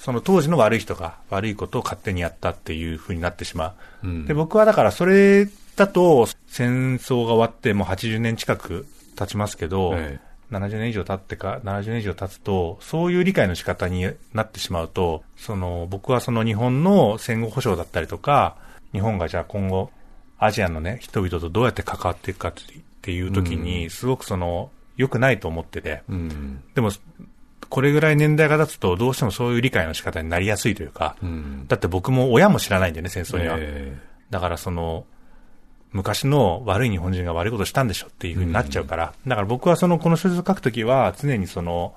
その当時の悪い人が悪いことを勝手にやったっていうふうになってしまう。うんで、僕はだからそれだと、戦争が終わってもう80年近く経ちますけど、え70年以上経ってか、70年以上経つと、そういう理解の仕方になってしまうと、その、僕はその日本の戦後保障だったりとか、日本がじゃあ今後、アジアのね、人々とどうやって関わっていくかっていう時に、すごくその、良くないと思ってて、うん。でも、これぐらい年代が経つと、どうしてもそういう理解の仕方になりやすいというか、うん。だって僕も親も知らないんでね、戦争には。えだからその、昔の悪い日本人が悪いことしたんでしょっていう風になっちゃうから、だから僕はその、この小説を書くときは常にその、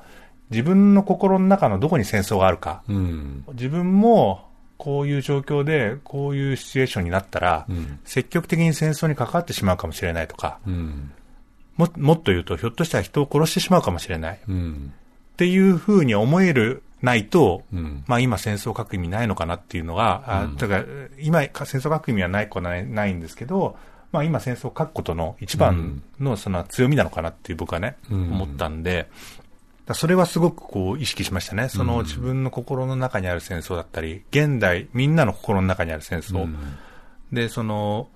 自分の心の中のどこに戦争があるか、えうん。自分もこういう状況で、こういうシチュエーションになったら、うん。積極的に戦争に関わってしまうかもしれないとか、うん。ももっと言うと、ひょっとしたら人を殺してしまうかもしれない。うん。っていう風に思える、ないと、うん。まあ今戦争を書く意味ないのかなっていうのが、あだから今戦争を書く意味はないことはないないんですけど、まあ今戦争を書くことの一番のその強みなのかなっていう僕はね、うん思ったんで、だそれはすごくこう意識しましたね。その自分の心の中にある戦争だったり、現代みんなの心の中にある戦争。で、その、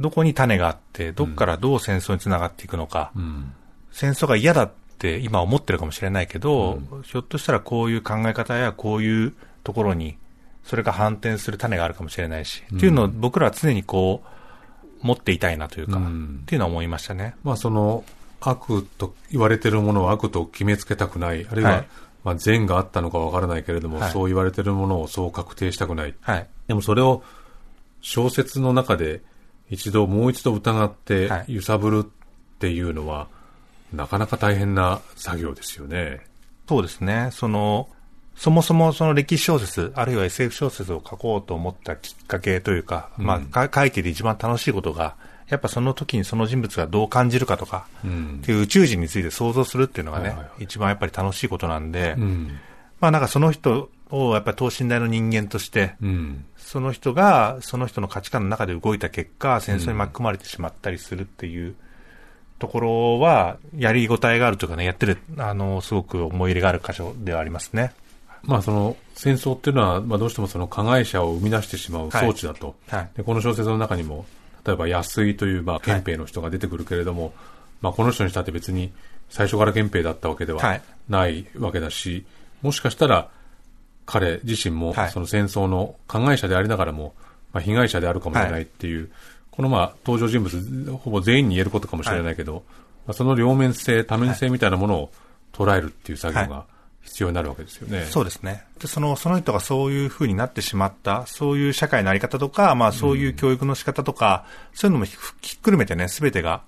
どこに種があって、どっからどう戦争につながっていくのか、うん。戦争が嫌だって今思ってるかもしれないけど、ひょっとしたらこういう考え方やこういうところに、それが反転する種があるかもしれないし、っていうのを僕らは常にこう、持っていたいなというか、うん。っていうのは思いましたね。まあその悪と言われてるものを悪と決めつけたくない、あるいは、はい。まあ善があったのかわからないけれども、はい。そう言われてるものをそう確定したくない。はい。でもそれを小説の中で一度もう一度疑ってはい。揺さぶるっていうのは、なかなか大変な作業ですよね。そうですね。その、そもそもその歴史小説、あるいは SF 小説を書こうと思ったきっかけというか、まあ、か書いてて一番楽しいことが、やっぱその時にその人物がどう感じるかとか、うんっ。ていう宇宙人について想像するっていうのがね、はいはいはい一番やっぱり楽しいことなんで、うん。まあなんかその人をやっぱり等身大の人間として、うん。その人がその人の価値観の中で動いた結果、戦争に巻き込まれてしまったりするっていうところは、やりごたえがあるというかね、やってる、あの、すごく思い入れがある箇所ではありますね。まあその戦争っていうのは、まあどうしてもその加害者を生み出してしまう装置だと。はい。でこの小説の中にも、例えば安井というまあ憲兵の人が出てくるけれども、まあこの人にしたって別に最初から憲兵だったわけでははいないわけだし、もしかしたら彼自身もはいその戦争の加害者でありながらも、まあ被害者であるかもしれないっていう、このまあ登場人物ほぼ全員に言えることかもしれないけど、まあその両面性、多面性みたいなものを捉えるっていう作業が必要になるわけですよね。そうですね。で、その、その人がそういう風になってしまった、そういう社会のあり方とか、まあそういう教育の仕方とか、そういうのもひひっくるめてね、すべてが、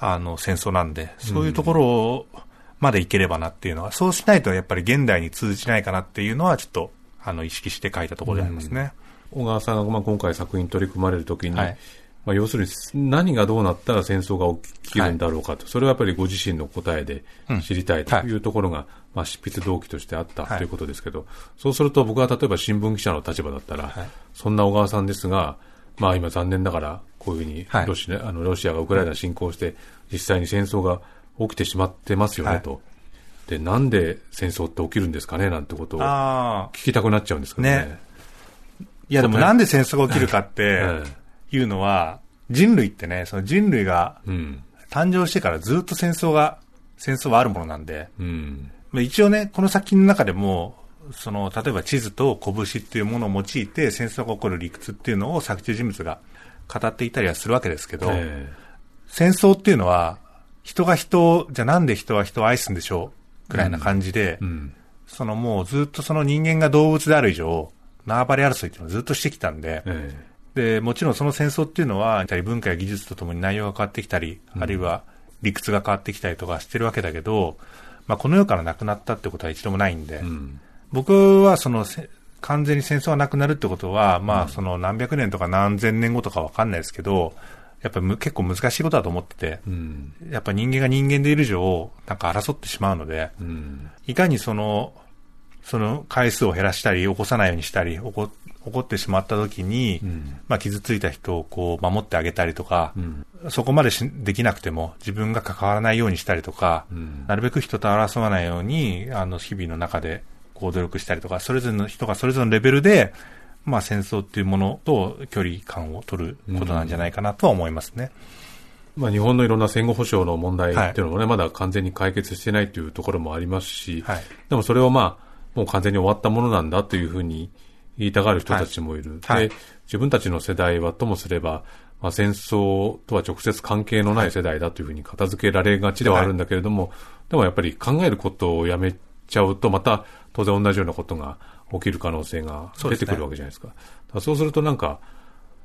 あの、戦争なんで、そういうところまでいければなっていうのは、そうしないとやっぱり現代に通じないかなっていうのは、ちょっと、あの、意識して書いたところでありますね。小川さんがまあ今回作品に取り組まれるときに、はいまあ、要するに何がどうなったら戦争が起きるんだろうかと、それはやっぱりご自身の答えで知りたいとい。うところが、まあ、執筆動機としてあったはい。ということですけど、そうすると僕は例えば新聞記者の立場だったら、はい。そんな小川さんですが、まあ今残念ながらこういうふうにはい。ロシ,、あのロシアがウクライナに侵攻して実際に戦争が起きてしまってますよねはい。と。で、なんで戦争って起きるんですかねなんてことを。聞きたくなっちゃうんですけどね。ね。いやでもなんで戦争が起きるかって えいうのは、人類ってね、その人類がうん。誕生してからずっと戦争が、戦争はあるものなんで、うん。まあ一応ね、この作品の中でも、その、例えば地図と拳っていうものを用いて戦争が起こる理屈っていうのを作中人物が語っていたりはするわけですけど、え戦争っていうのは、人が人を、じゃあなんで人は人を愛すんでしょうくらいな感じで、えうん。そのもうずっとその人間が動物である以上、縄張り争いっていうのをずっとしてきたんで、えで、もちろんその戦争っていうのは、文化や技術とともに内容が変わってきたり、あるいは理屈が変わってきたりとかしてるわけだけど、まあこの世からなくなったってことは一度もないんで、えうん。僕はそのせ完全に戦争がなくなるってことは、まあその何百年とか何千年後とかわかんないですけど、やっぱりむ結構難しいことだと思ってて、うん。やっぱ人間が人間でいる以上、なんか争ってしまうので、うん。いかにその、その回数を減らしたり、起こさないようにしたり、起こ起起こってしまった時に、まあ、傷ついた人をこう守ってあげたりとか、そこまでしできなくても自分が関わらないようにしたりとか、なるべく人と争わないように、あの、日々の中でこう努力したりとか、それぞれの人がそれぞれのレベルで、まあ、戦争っていうものと距離感を取ることなんじゃないかなとは思いますね。まあ、日本のいろんな戦後保障の問題っていうのもね、はい、まだ完全に解決してないというところもありますし、はい、でもそれをまあ、もう完全に終わったものなんだというふうに言いたがる人たちもいる。はい、で、自分たちの世代はともすれば、まあ、戦争とは直接関係のない世代だというふうに片付けられがちではあるんだけれども、でもやっぱり考えることをやめちゃうと、また当然同じようなことが起きる可能性が出てくるわけじゃないですか。そう、ね,、そうするとなんか、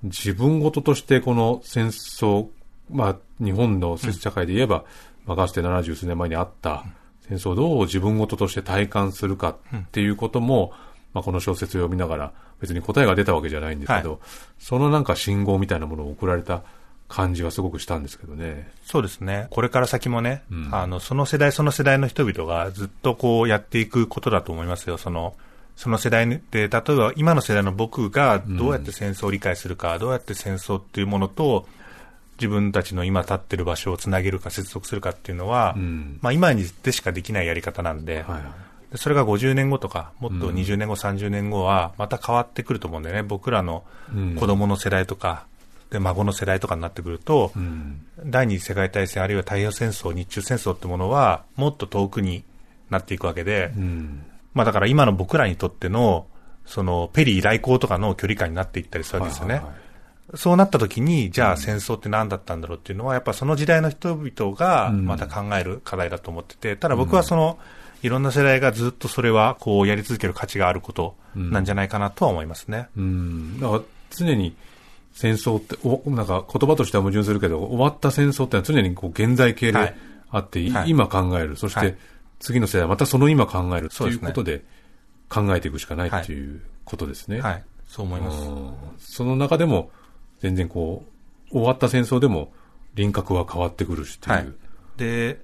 自分事としてこの戦争、まあ、日本の社会で言えば、うん、まあ、かつて70数年前にあった戦争をどう自分事として体感するかっていうことも、まあ、この小説を読みながら、別に答えが出たわけじゃないんですけど、はい、そのなんか信号みたいなものを送られた感じはすごくしたんですけどね。そうですね。これから先もね、うん、あの、その世代その世代の人々がずっとこうやっていくことだと思いますよ。その、その世代で、例えば今の世代の僕がどうやって戦争を理解するか、うん、どうやって戦争っていうものと、自分たちの今立ってる場所をつなげるか接続するかっていうのは、うん、まあ今にでしかできないやり方なんで、はい、それが50年後とか、もっと20年後、うん、30年後は、また変わってくると思うんだよね。僕らの子供の世代とか、で、孫の世代とかになってくると、うん、第二次世界大戦あるいは太平洋戦争、日中戦争ってものは、もっと遠くになっていくわけで、うん、まあだから今の僕らにとっての、そのペリー来航とかの距離感になっていったりするわけですよね。はいはいはい。そうなった時に、じゃあ戦争って何だったんだろうっていうのは、やっぱその時代の人々がまた考える課題だと思ってて、ただ僕はその、いろんな世代がずっとそれはこうやり続ける価値があることなんじゃないかなとは思いますね。うん、だから常に戦争って、おなんか言葉としては矛盾するけど、終わった戦争ってのは常にこう現在形であって、はい、今考える、そして次の世代はまたその今考えるということで考えていくしかないっていうことですね。はい、そう思います。その中でも、全然こう、終わった戦争でも輪郭は変わってくるしっていう。はい、で、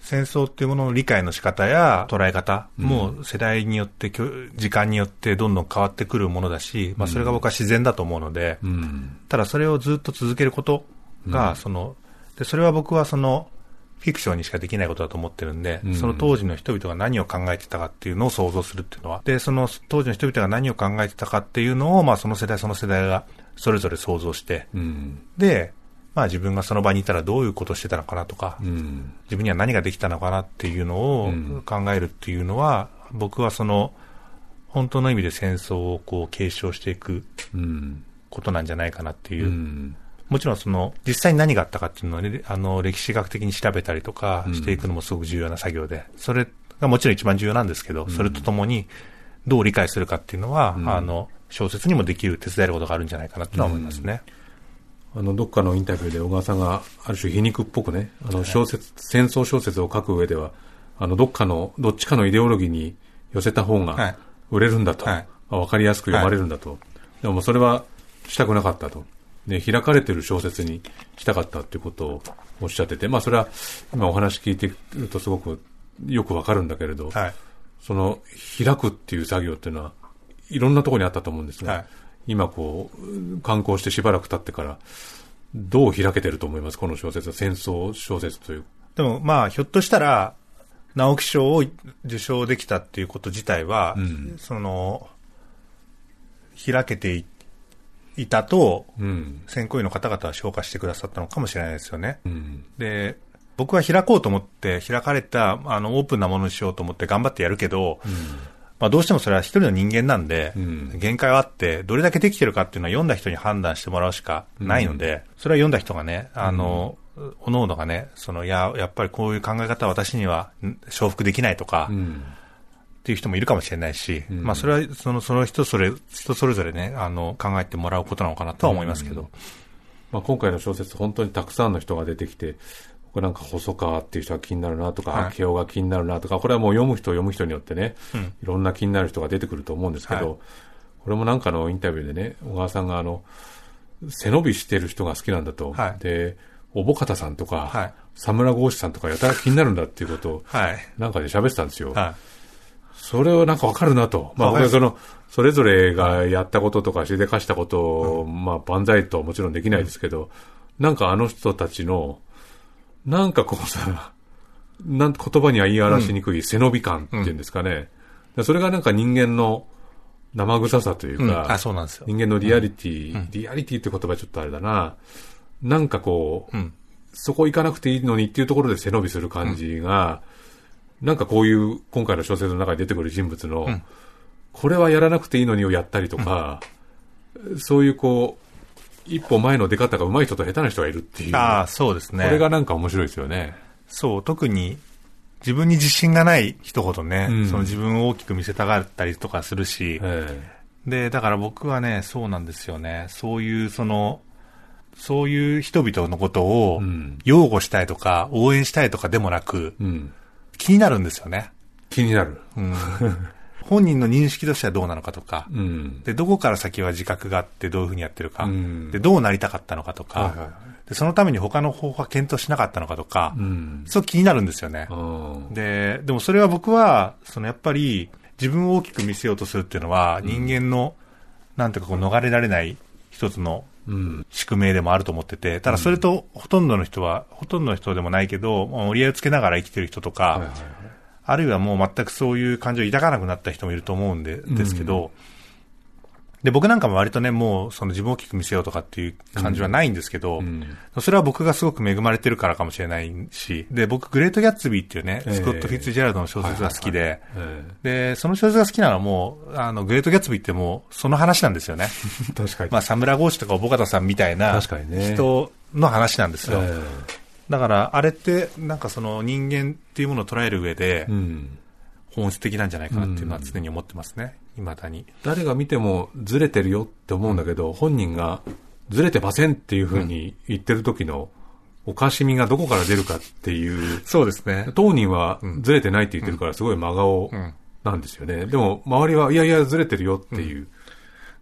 戦争っていうものの理解の仕方や捉え方も世代によって、時間によってどんどん変わってくるものだし、まあ、それが僕は自然だと思うので、うん、ただそれをずっと続けることが、その、で、それは僕はその、フィクションにしかできないことだと思ってるんで、うん、その当時の人々が何を考えてたかっていうのを想像するっていうのは、で、その当時の人々が何を考えてたかっていうのを、まあその世代その世代がそれぞれ想像して、うん、で、まあ自分がその場にいたらどういうことをしてたのかなとか、うん、自分には何ができたのかなっていうのを考えるっていうのは、僕はその、本当の意味で戦争をこう継承していくことなんじゃないかなっていう。うん。もちろんその、実際に何があったかっていうのはね、あの、歴史学的に調べたりとかしていくのもすごく重要な作業で、それがもちろん一番重要なんですけど、それとともに、どう理解するかっていうのは、あの、小説にもできる、手伝えることがあるんじゃないかなと思いますね。あの、どっかのインタビューで小川さんが、ある種皮肉っぽくね、あの、小説、戦争小説を書く上では、あの、どっかの、どっちかのイデオロギーに寄せた方が売れるんだと。はい、わかりやすく読まれるんだと。はい、でもそれはしたくなかったと。で、開かれてる小説にしたかったっていうことをおっしゃってて、まあそれは今お話聞いてるとすごくよくわかるんだけれど、はい、その開くっていう作業っていうのは、いろんなところにあったと思うんですが、はい、今こう、観光してしばらく経ってから、どう開けてると思います？この小説は戦争小説という。でもまあ、ひょっとしたら、直木賞を受賞できたっていうこと自体は、うん、その、開けていたと、うん、選考委の方々は評価してくださったのかもしれないですよね。うん、で、僕は開こうと思って、開かれた、あの、オープンなものにしようと思って頑張ってやるけど、うんまあ、どうしてもそれは一人の人間なんで、限界はあって、どれだけできてるかっていうのは読んだ人に判断してもらうしかないので、それは読んだ人がね、あの、おのおのがね、その、いや、やっぱりこういう考え方は私には承服できないとか、っていう人もいるかもしれないし、まあそれはその、その人それ、人それぞれね、あの、考えてもらうことなのかなとは思いますけど。まあ今回の小説、本当にたくさんの人が出てきて、これなんか細川っていう人が気になるなとか、はい、明夫が気になるなとか、これはもう読む人読む人によってね、うん、いろんな気になる人が出てくると思うんですけど、はい、これもなんかのインタビューでね、小川さんがあの、背伸びしてる人が好きなんだと。はい、で、おぼかたさんとか、はい、佐村豪志さんとかやたら気になるんだっていうことを、はい、なんかで喋ってたんですよ。はい、それはなんかわかるなと。まあ、あ僕はその、それぞれがやったこととか、しでかしたことを、まあ、万歳とはもちろんできないですけど、なんかあの人たちの、なんかこうさ、なん言葉には言い表しにくい背伸び感っていうんですかね。でそれがなんか人間の生臭さといううんか、あ、そうなんですよ。人間のリアリティ、リアリティって言葉ちょっとあれだな。なんかこう、うん。そこ行かなくていいのにっていうところで背伸びする感じが、なんかこういう今回の小説の中に出てくる人物の、んこれはやらなくていいのにをやったりとか、そういうこう、一歩前の出方が上手い人と下手な人がいるっていう。ああ、そうですね。これがなんか面白いですよね。そう、特に自分に自信がない人ほどね、うんその自分を大きく見せたがったりとかするし、えで、だから僕はね、そうなんですよね。そういう、その、そういう人々のことをうん擁護したいとか、応援したいとかでもなく、えうん。気になるんですよね。気になる。うん、本人の認識としてはどうなのかとか、うん。で、どこから先は自覚があってどういうふうにやってるか、うんで、どうなりたかったのかとか、はいはいはいで、そのために他の方法は検討しなかったのかとか、うん。そう気になるんですよね。うんで、でもそれは僕は、そのやっぱり自分を大きく見せようとするっていうのは、人間の、なんていうかこう逃れられない一つのうん。宿命でもあると思ってて、ただそれとほとんどの人は、ほとんどの人でもないけど、もう折り合いをつけながら生きてる人とか、はいはいはいあるいはもう全くそういう感情を抱かなくなった人もいると思うんで、ですけど、で、僕なんかも割とね、もうその自分を大きく見せようとかっていう感じはないんですけど、ん。それは僕がすごく恵まれてるからかもしれないし、で、僕、グレート・ギャッツビーっていうね、ええ。スコット・フィッツジェラルドの小説が好きで、えで、その小説が好きなのはもう、あの、グレート・ギャッツビーってもう、その話なんですよね。え 確かに。まあ、サムラゴーシとかおぼかたさんみたいな人の話なんですよ。えだから、あれって、なんかその人間っていうものを捉える上で。本質的なんじゃないかなっていうのは常に思ってますね。未だに。誰が見てもずれてるよって思うんだけど、本人がずれてませんっていうふうに言ってる時のおかしみがどこから出るかっていう、そうですね。当人はずれてないって言ってるからすごい真顔んなんですよね。でも周りはいやいやずれてるよっていう。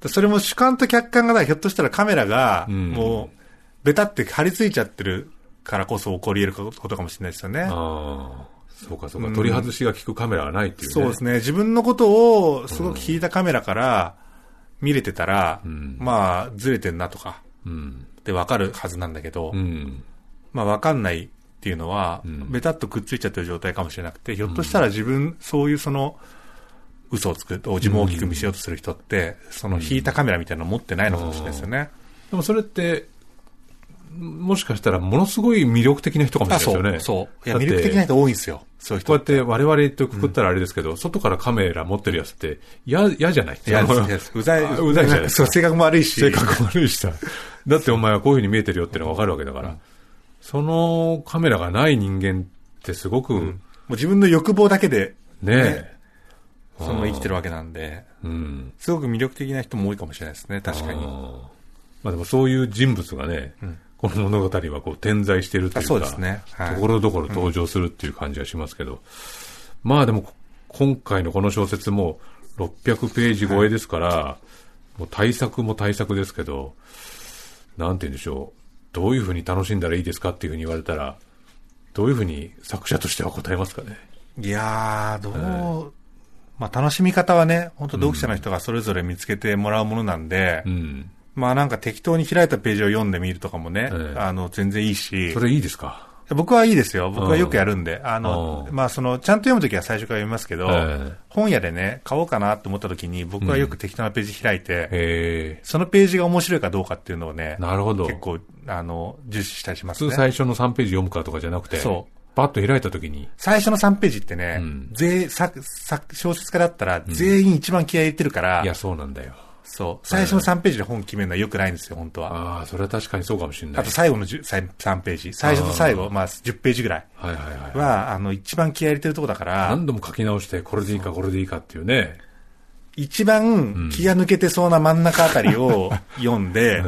それも主観と客観がない、ひょっとしたらカメラが、んもう、ベタって張り付いちゃってるからこそ起こり得ることかもしれないですよね。ああ、そうかそうか。取り外しが効くカメラはないっていうね。そうですね。自分のことをすごく引いたカメラから見れてたら、んまあ、ずれてんなとか、うん。ってわかるはずなんだけど、うん。まあわかんないっていうのは、んベタっとくっついちゃってる状態かもしれなくて、ひょっとしたら自分、そういうその、嘘をつく、自分を大きく見せようとする人って、その引いたカメラみたいなの持ってないのかもしれないですよね。でもそれって、もしかしたらものすごい魅力的な人かもあ、しれないそう、ですよね。そう。いや、だって魅力的な人多いんですよ。そういう人こうやって我々とくくったらあれですけど、外からカメラ持ってるやつって嫌、嫌じゃない？いや、あのいやうざい、あうざいじゃないそう、性格も悪いし。性格悪いしさ。だってお前はこういうふうに見えてるよってのがわかるわけだから。そのカメラがない人間ってすごく、もう自分の欲望だけで、ねえ。その生きてるわけなんで、うん。すごく魅力的な人も多いかもしれないですね、確かに。まあでもそういう人物がね、この物語はこう点在しているというか、ところどころ登場するっていう感じがしますけど、まあでもこ今回のこの小説も600ページ超えですから、もう対策も対策ですけど、なんて言うんでしょう、どういうふうに楽しんだらいいですかっていうふうに言われたら、どういうふうに作者としては答えますかね。いやー、どう、まあ楽しみ方はね、本当読者の人がそれぞれ見つけてもらうものなんで、うん。まあなんか適当に開いたページを読んでみるとかもね、ええ。あの、全然いいし。そ、れいいですか？僕はいいですよ。僕はよくやるんで、あのう、ん。まあその、ちゃんと読むときは最初から読みますけど、ええ。本屋でね、買おうかなと思ったときに、僕はよく適当なページ開いて、へえ。そのページが面白いかどうかっていうのをね、なるほど。結構、あの、重視したりしますね。普通最初の3ページ読むかとかじゃなくて、そう。パッと開いたときに、最初の3ページってね、ん。全作作小説家だったら全員一番気合い入れてるから、いや、そうなんだよ。そう。最初の3ページで本決めるのは良くないんですよ、本当は。ああ、それは確かにそうかもしれない。あと最後の10 3ページ。最初と最後、まあ10ページぐらいはいはいはい。は、あの、一番気合い入れてるとこだから、何度も書き直して、これでいいか、これでいいかっていうね。一番気が抜けてそうな真ん中あたりを 読んで、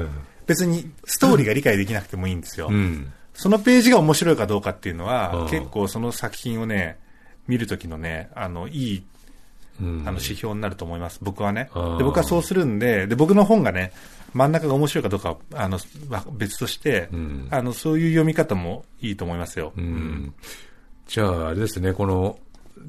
別にストーリーが理解できなくてもいいんですよ。うん。そのページが面白いかどうかっていうのは、うん結構その作品をね、見るときのね、あの、いいうんあの指標になると思います、僕はね。で僕はそうするんで、で僕の本がね、真ん中が面白いかどうかはあのは別として、んあのそういう読み方もいいと思いますよ。うん。じゃあ、あれですね、この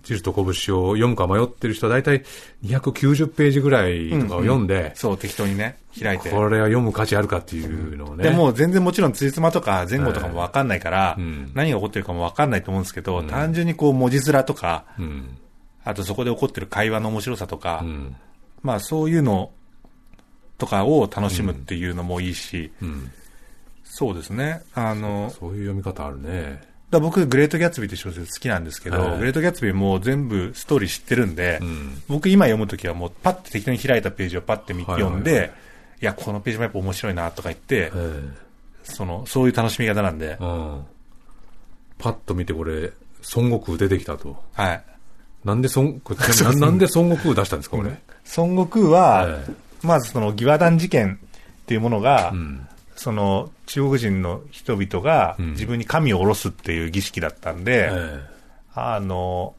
地図と拳を読むか迷ってる人は大体290ページぐらいとかを読んで、そう、適当にね、開いて。これは読む価値あるかっていうのをね。でも全然もちろんついつまとか前後とかもわかんないから、うん何が起こってるかもわかんないと思うんですけど、単純にこう文字面とか、うん。あとそこで起こってる会話の面白さとか、うん。まあそういうのとかを楽しむっていうのもいいし、うん。そうですね。あの、そういう読み方あるね。だ僕、グレート・ギャッツビーって小説好きなんですけど、はいグレート・ギャッツビーもう全部ストーリー知ってるんで、ん僕今読むときはもうパッて適当に開いたページをパッて見てはいはいはい読んで、いや、このページもやっぱ面白いなとか言って、えその、そういう楽しみ方なんで。パッと見てこれ、孫悟空出てきたと。はい。なんで孫、こ なんで孫悟空出したんですか、これ？孫悟空は、ええまずその義和団事件っていうものが、うん。その中国人の人々がうん自分に神を下ろすっていう儀式だったんで、えあの、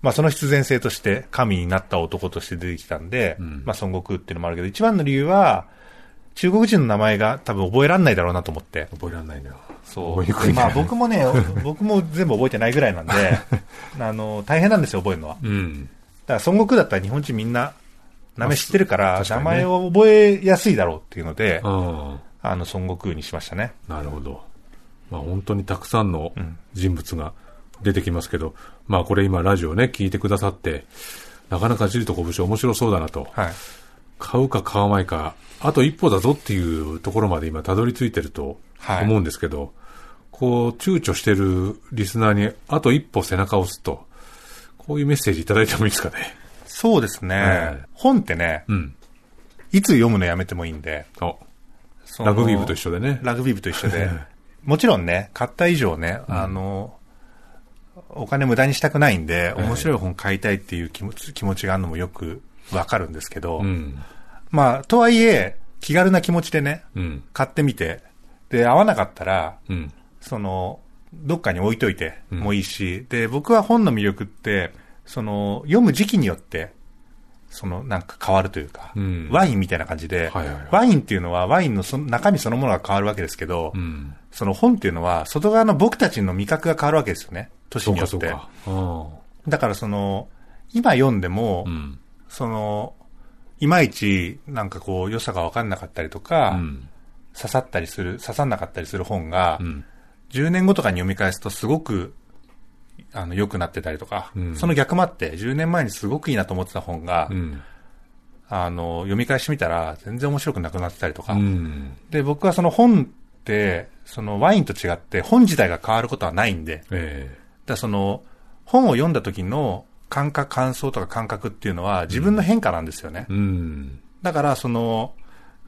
まあ、その必然性として神になった男として出てきたんで、うんまあ、孫悟空っていうのもあるけど、一番の理由は、中国人の名前が多分覚えられないだろうなと思って。え覚えられないのよ。そう。まあ僕もね、僕も全部覚えてないぐらいなんで、あの、大変なんですよ、覚えるのは。うん。だから孫悟空だったら日本人みんな名前知ってるから、名前を覚えやすいだろうっていうので、うん。あの、孫悟空にしましたね。なるほど。まあ本当にたくさんの人物が出てきますけど、まあこれ今ラジオね、聞いてくださって、なかなか地理と拳面白そうだなと。はい。買うか買わないか、あと一歩だぞっていうところまで今たどり着いてるとはい思うんですけど、こう躊躇してるリスナーにあと一歩背中を押すと、こういうメッセージいただいてもいいですかね。そうですね。はい本ってね、うん。いつ読むのやめてもいいんで、ラグビー部と一緒でね。ラグビー部と一緒で、もちろんね、買った以上ね、あの、お金無駄にしたくないんで、面白い本買いたいっていう気持ち気持ちがあるのもよくわかるんですけど、うん。まあ、とはいえ、気軽な気持ちでね、うん。買ってみて、で、合わなかったら、うん。その、どっかに置いといてもいいし、で、僕は本の魅力って、その、読む時期によって、その、なんか変わるというか、うんワインみたいな感じで、はいはいはいワインっていうのはワインのその中身そのものが変わるわけですけど、うん。その本っていうのは、外側の僕たちの味覚が変わるわけですよね。年そうによって。かそうか。あだからその、今読んでも。その、いまいち、なんかこう、良さが分かんなかったりとか、うん。刺さったりする、刺さんなかったりする本が、うん。10年後とかに読み返すとすごく、あの、良くなってたりとか、うんその逆もあって、10年前にすごくいいなと思ってた本が、うん。あの、読み返してみたら、全然面白くなくなってたりとか、うん。で、僕はその本って、そのワインと違って本自体が変わることはないんで、えだからその、本を読んだ時の感覚、感想とか感覚っていうのは自分の変化なんですよね。だからその、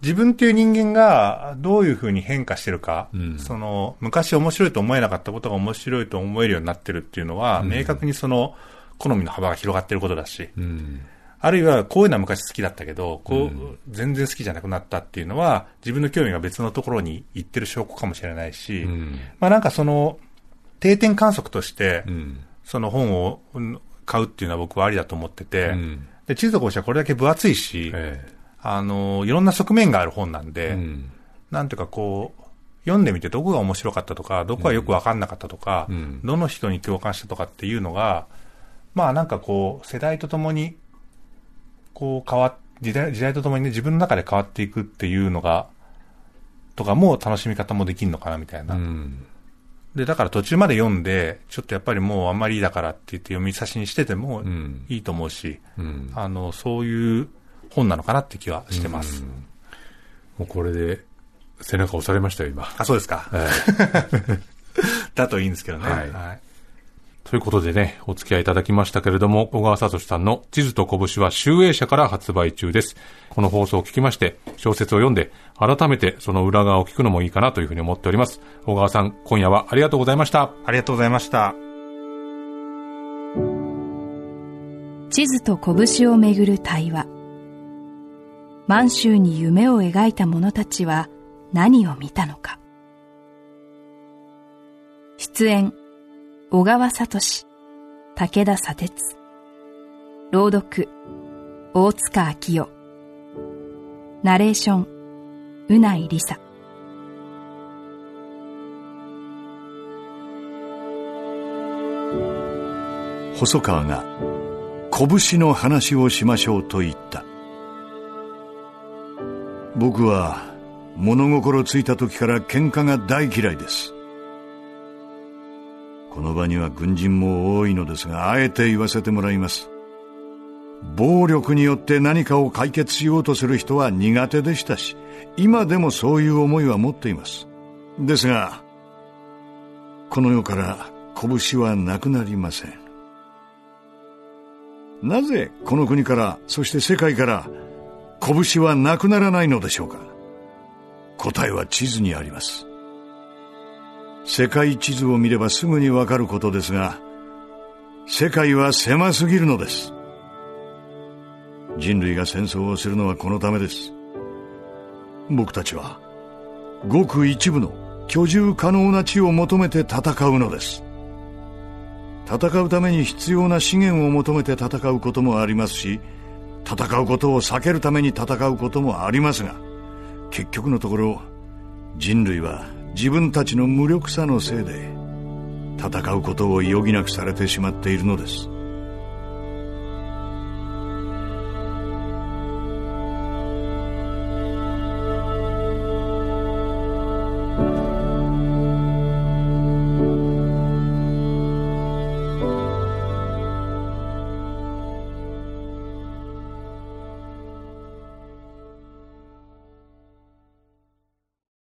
自分っていう人間がどういうふうに変化してるか、うんその、昔面白いと思えなかったことが面白いと思えるようになってるっていうのは、明確にその、好みの幅が広がってることだし、うん。あるいはこういうのは昔好きだったけど、こう、全然好きじゃなくなったっていうのは、自分の興味が別のところに行ってる証拠かもしれないし、うん。まあなんかその、定点観測として、うん。その本をうん買うっていうのは僕はありだと思ってて、うんで、地図と講師はこれだけ分厚いし、えあの、いろんな側面がある本なんえで、うん。なんていうかこう、読んでみてどこが面白かったとか、どこがよくわかんなかったとか、うんどの人に共感したとかっていうのが、まあなんかこう、世代とともに、こう変わっ、時代、時代とともにね、自分の中で変わっていくっていうのが、とかも楽しみ方もできるのかなみたいな。うん。で、だから途中まで読んで、ちょっとやっぱりもうあんまりいいだからって言って読み差しにしててもんいいと思うし、うん。あの、そういう本なのかなって気はしてます。もうこれで背中押されましたよ、今。あ、そうですか。ええ だといいんですけどね。はいということでね、お付き合いいただきましたけれども、小川聡さんの地図と拳は集英社から発売中です。この放送を聞きまして、小説を読んで、改めてその裏側を聞くのもいいかなというふうに思っております。小川さん、今夜はありがとうございました。ありがとうございました。地図と拳をめぐる対話満州に夢を描いた者たちは何を見たのか。出演小川聡武田砂鉄。朗読大塚明夫。ナレーションうないりさ細川が拳の話をしましょうと言った。僕は物心ついた時から喧嘩が大嫌いです。この場には軍人も多いのですがあえて言わせてもらいます。暴力によって何かを解決しようとする人は苦手でしたし今でもそういう思いは持っています。ですがこの世から拳はなくなりません。なぜこの国からそして世界から拳はなくならないのでしょうか？答えは地図にあります。世界地図を見ればすぐにわかることですが世界は狭すぎるのです。人類が戦争をするのはこのためです。僕たちはごく一部の居住可能な地を求めて戦うのです。戦うために必要な資源を求めて戦うこともありますし戦うことを避けるために戦うこともありますが結局のところ人類は自分たちの無力さのせいで戦うことを余儀なくされてしまっているのです。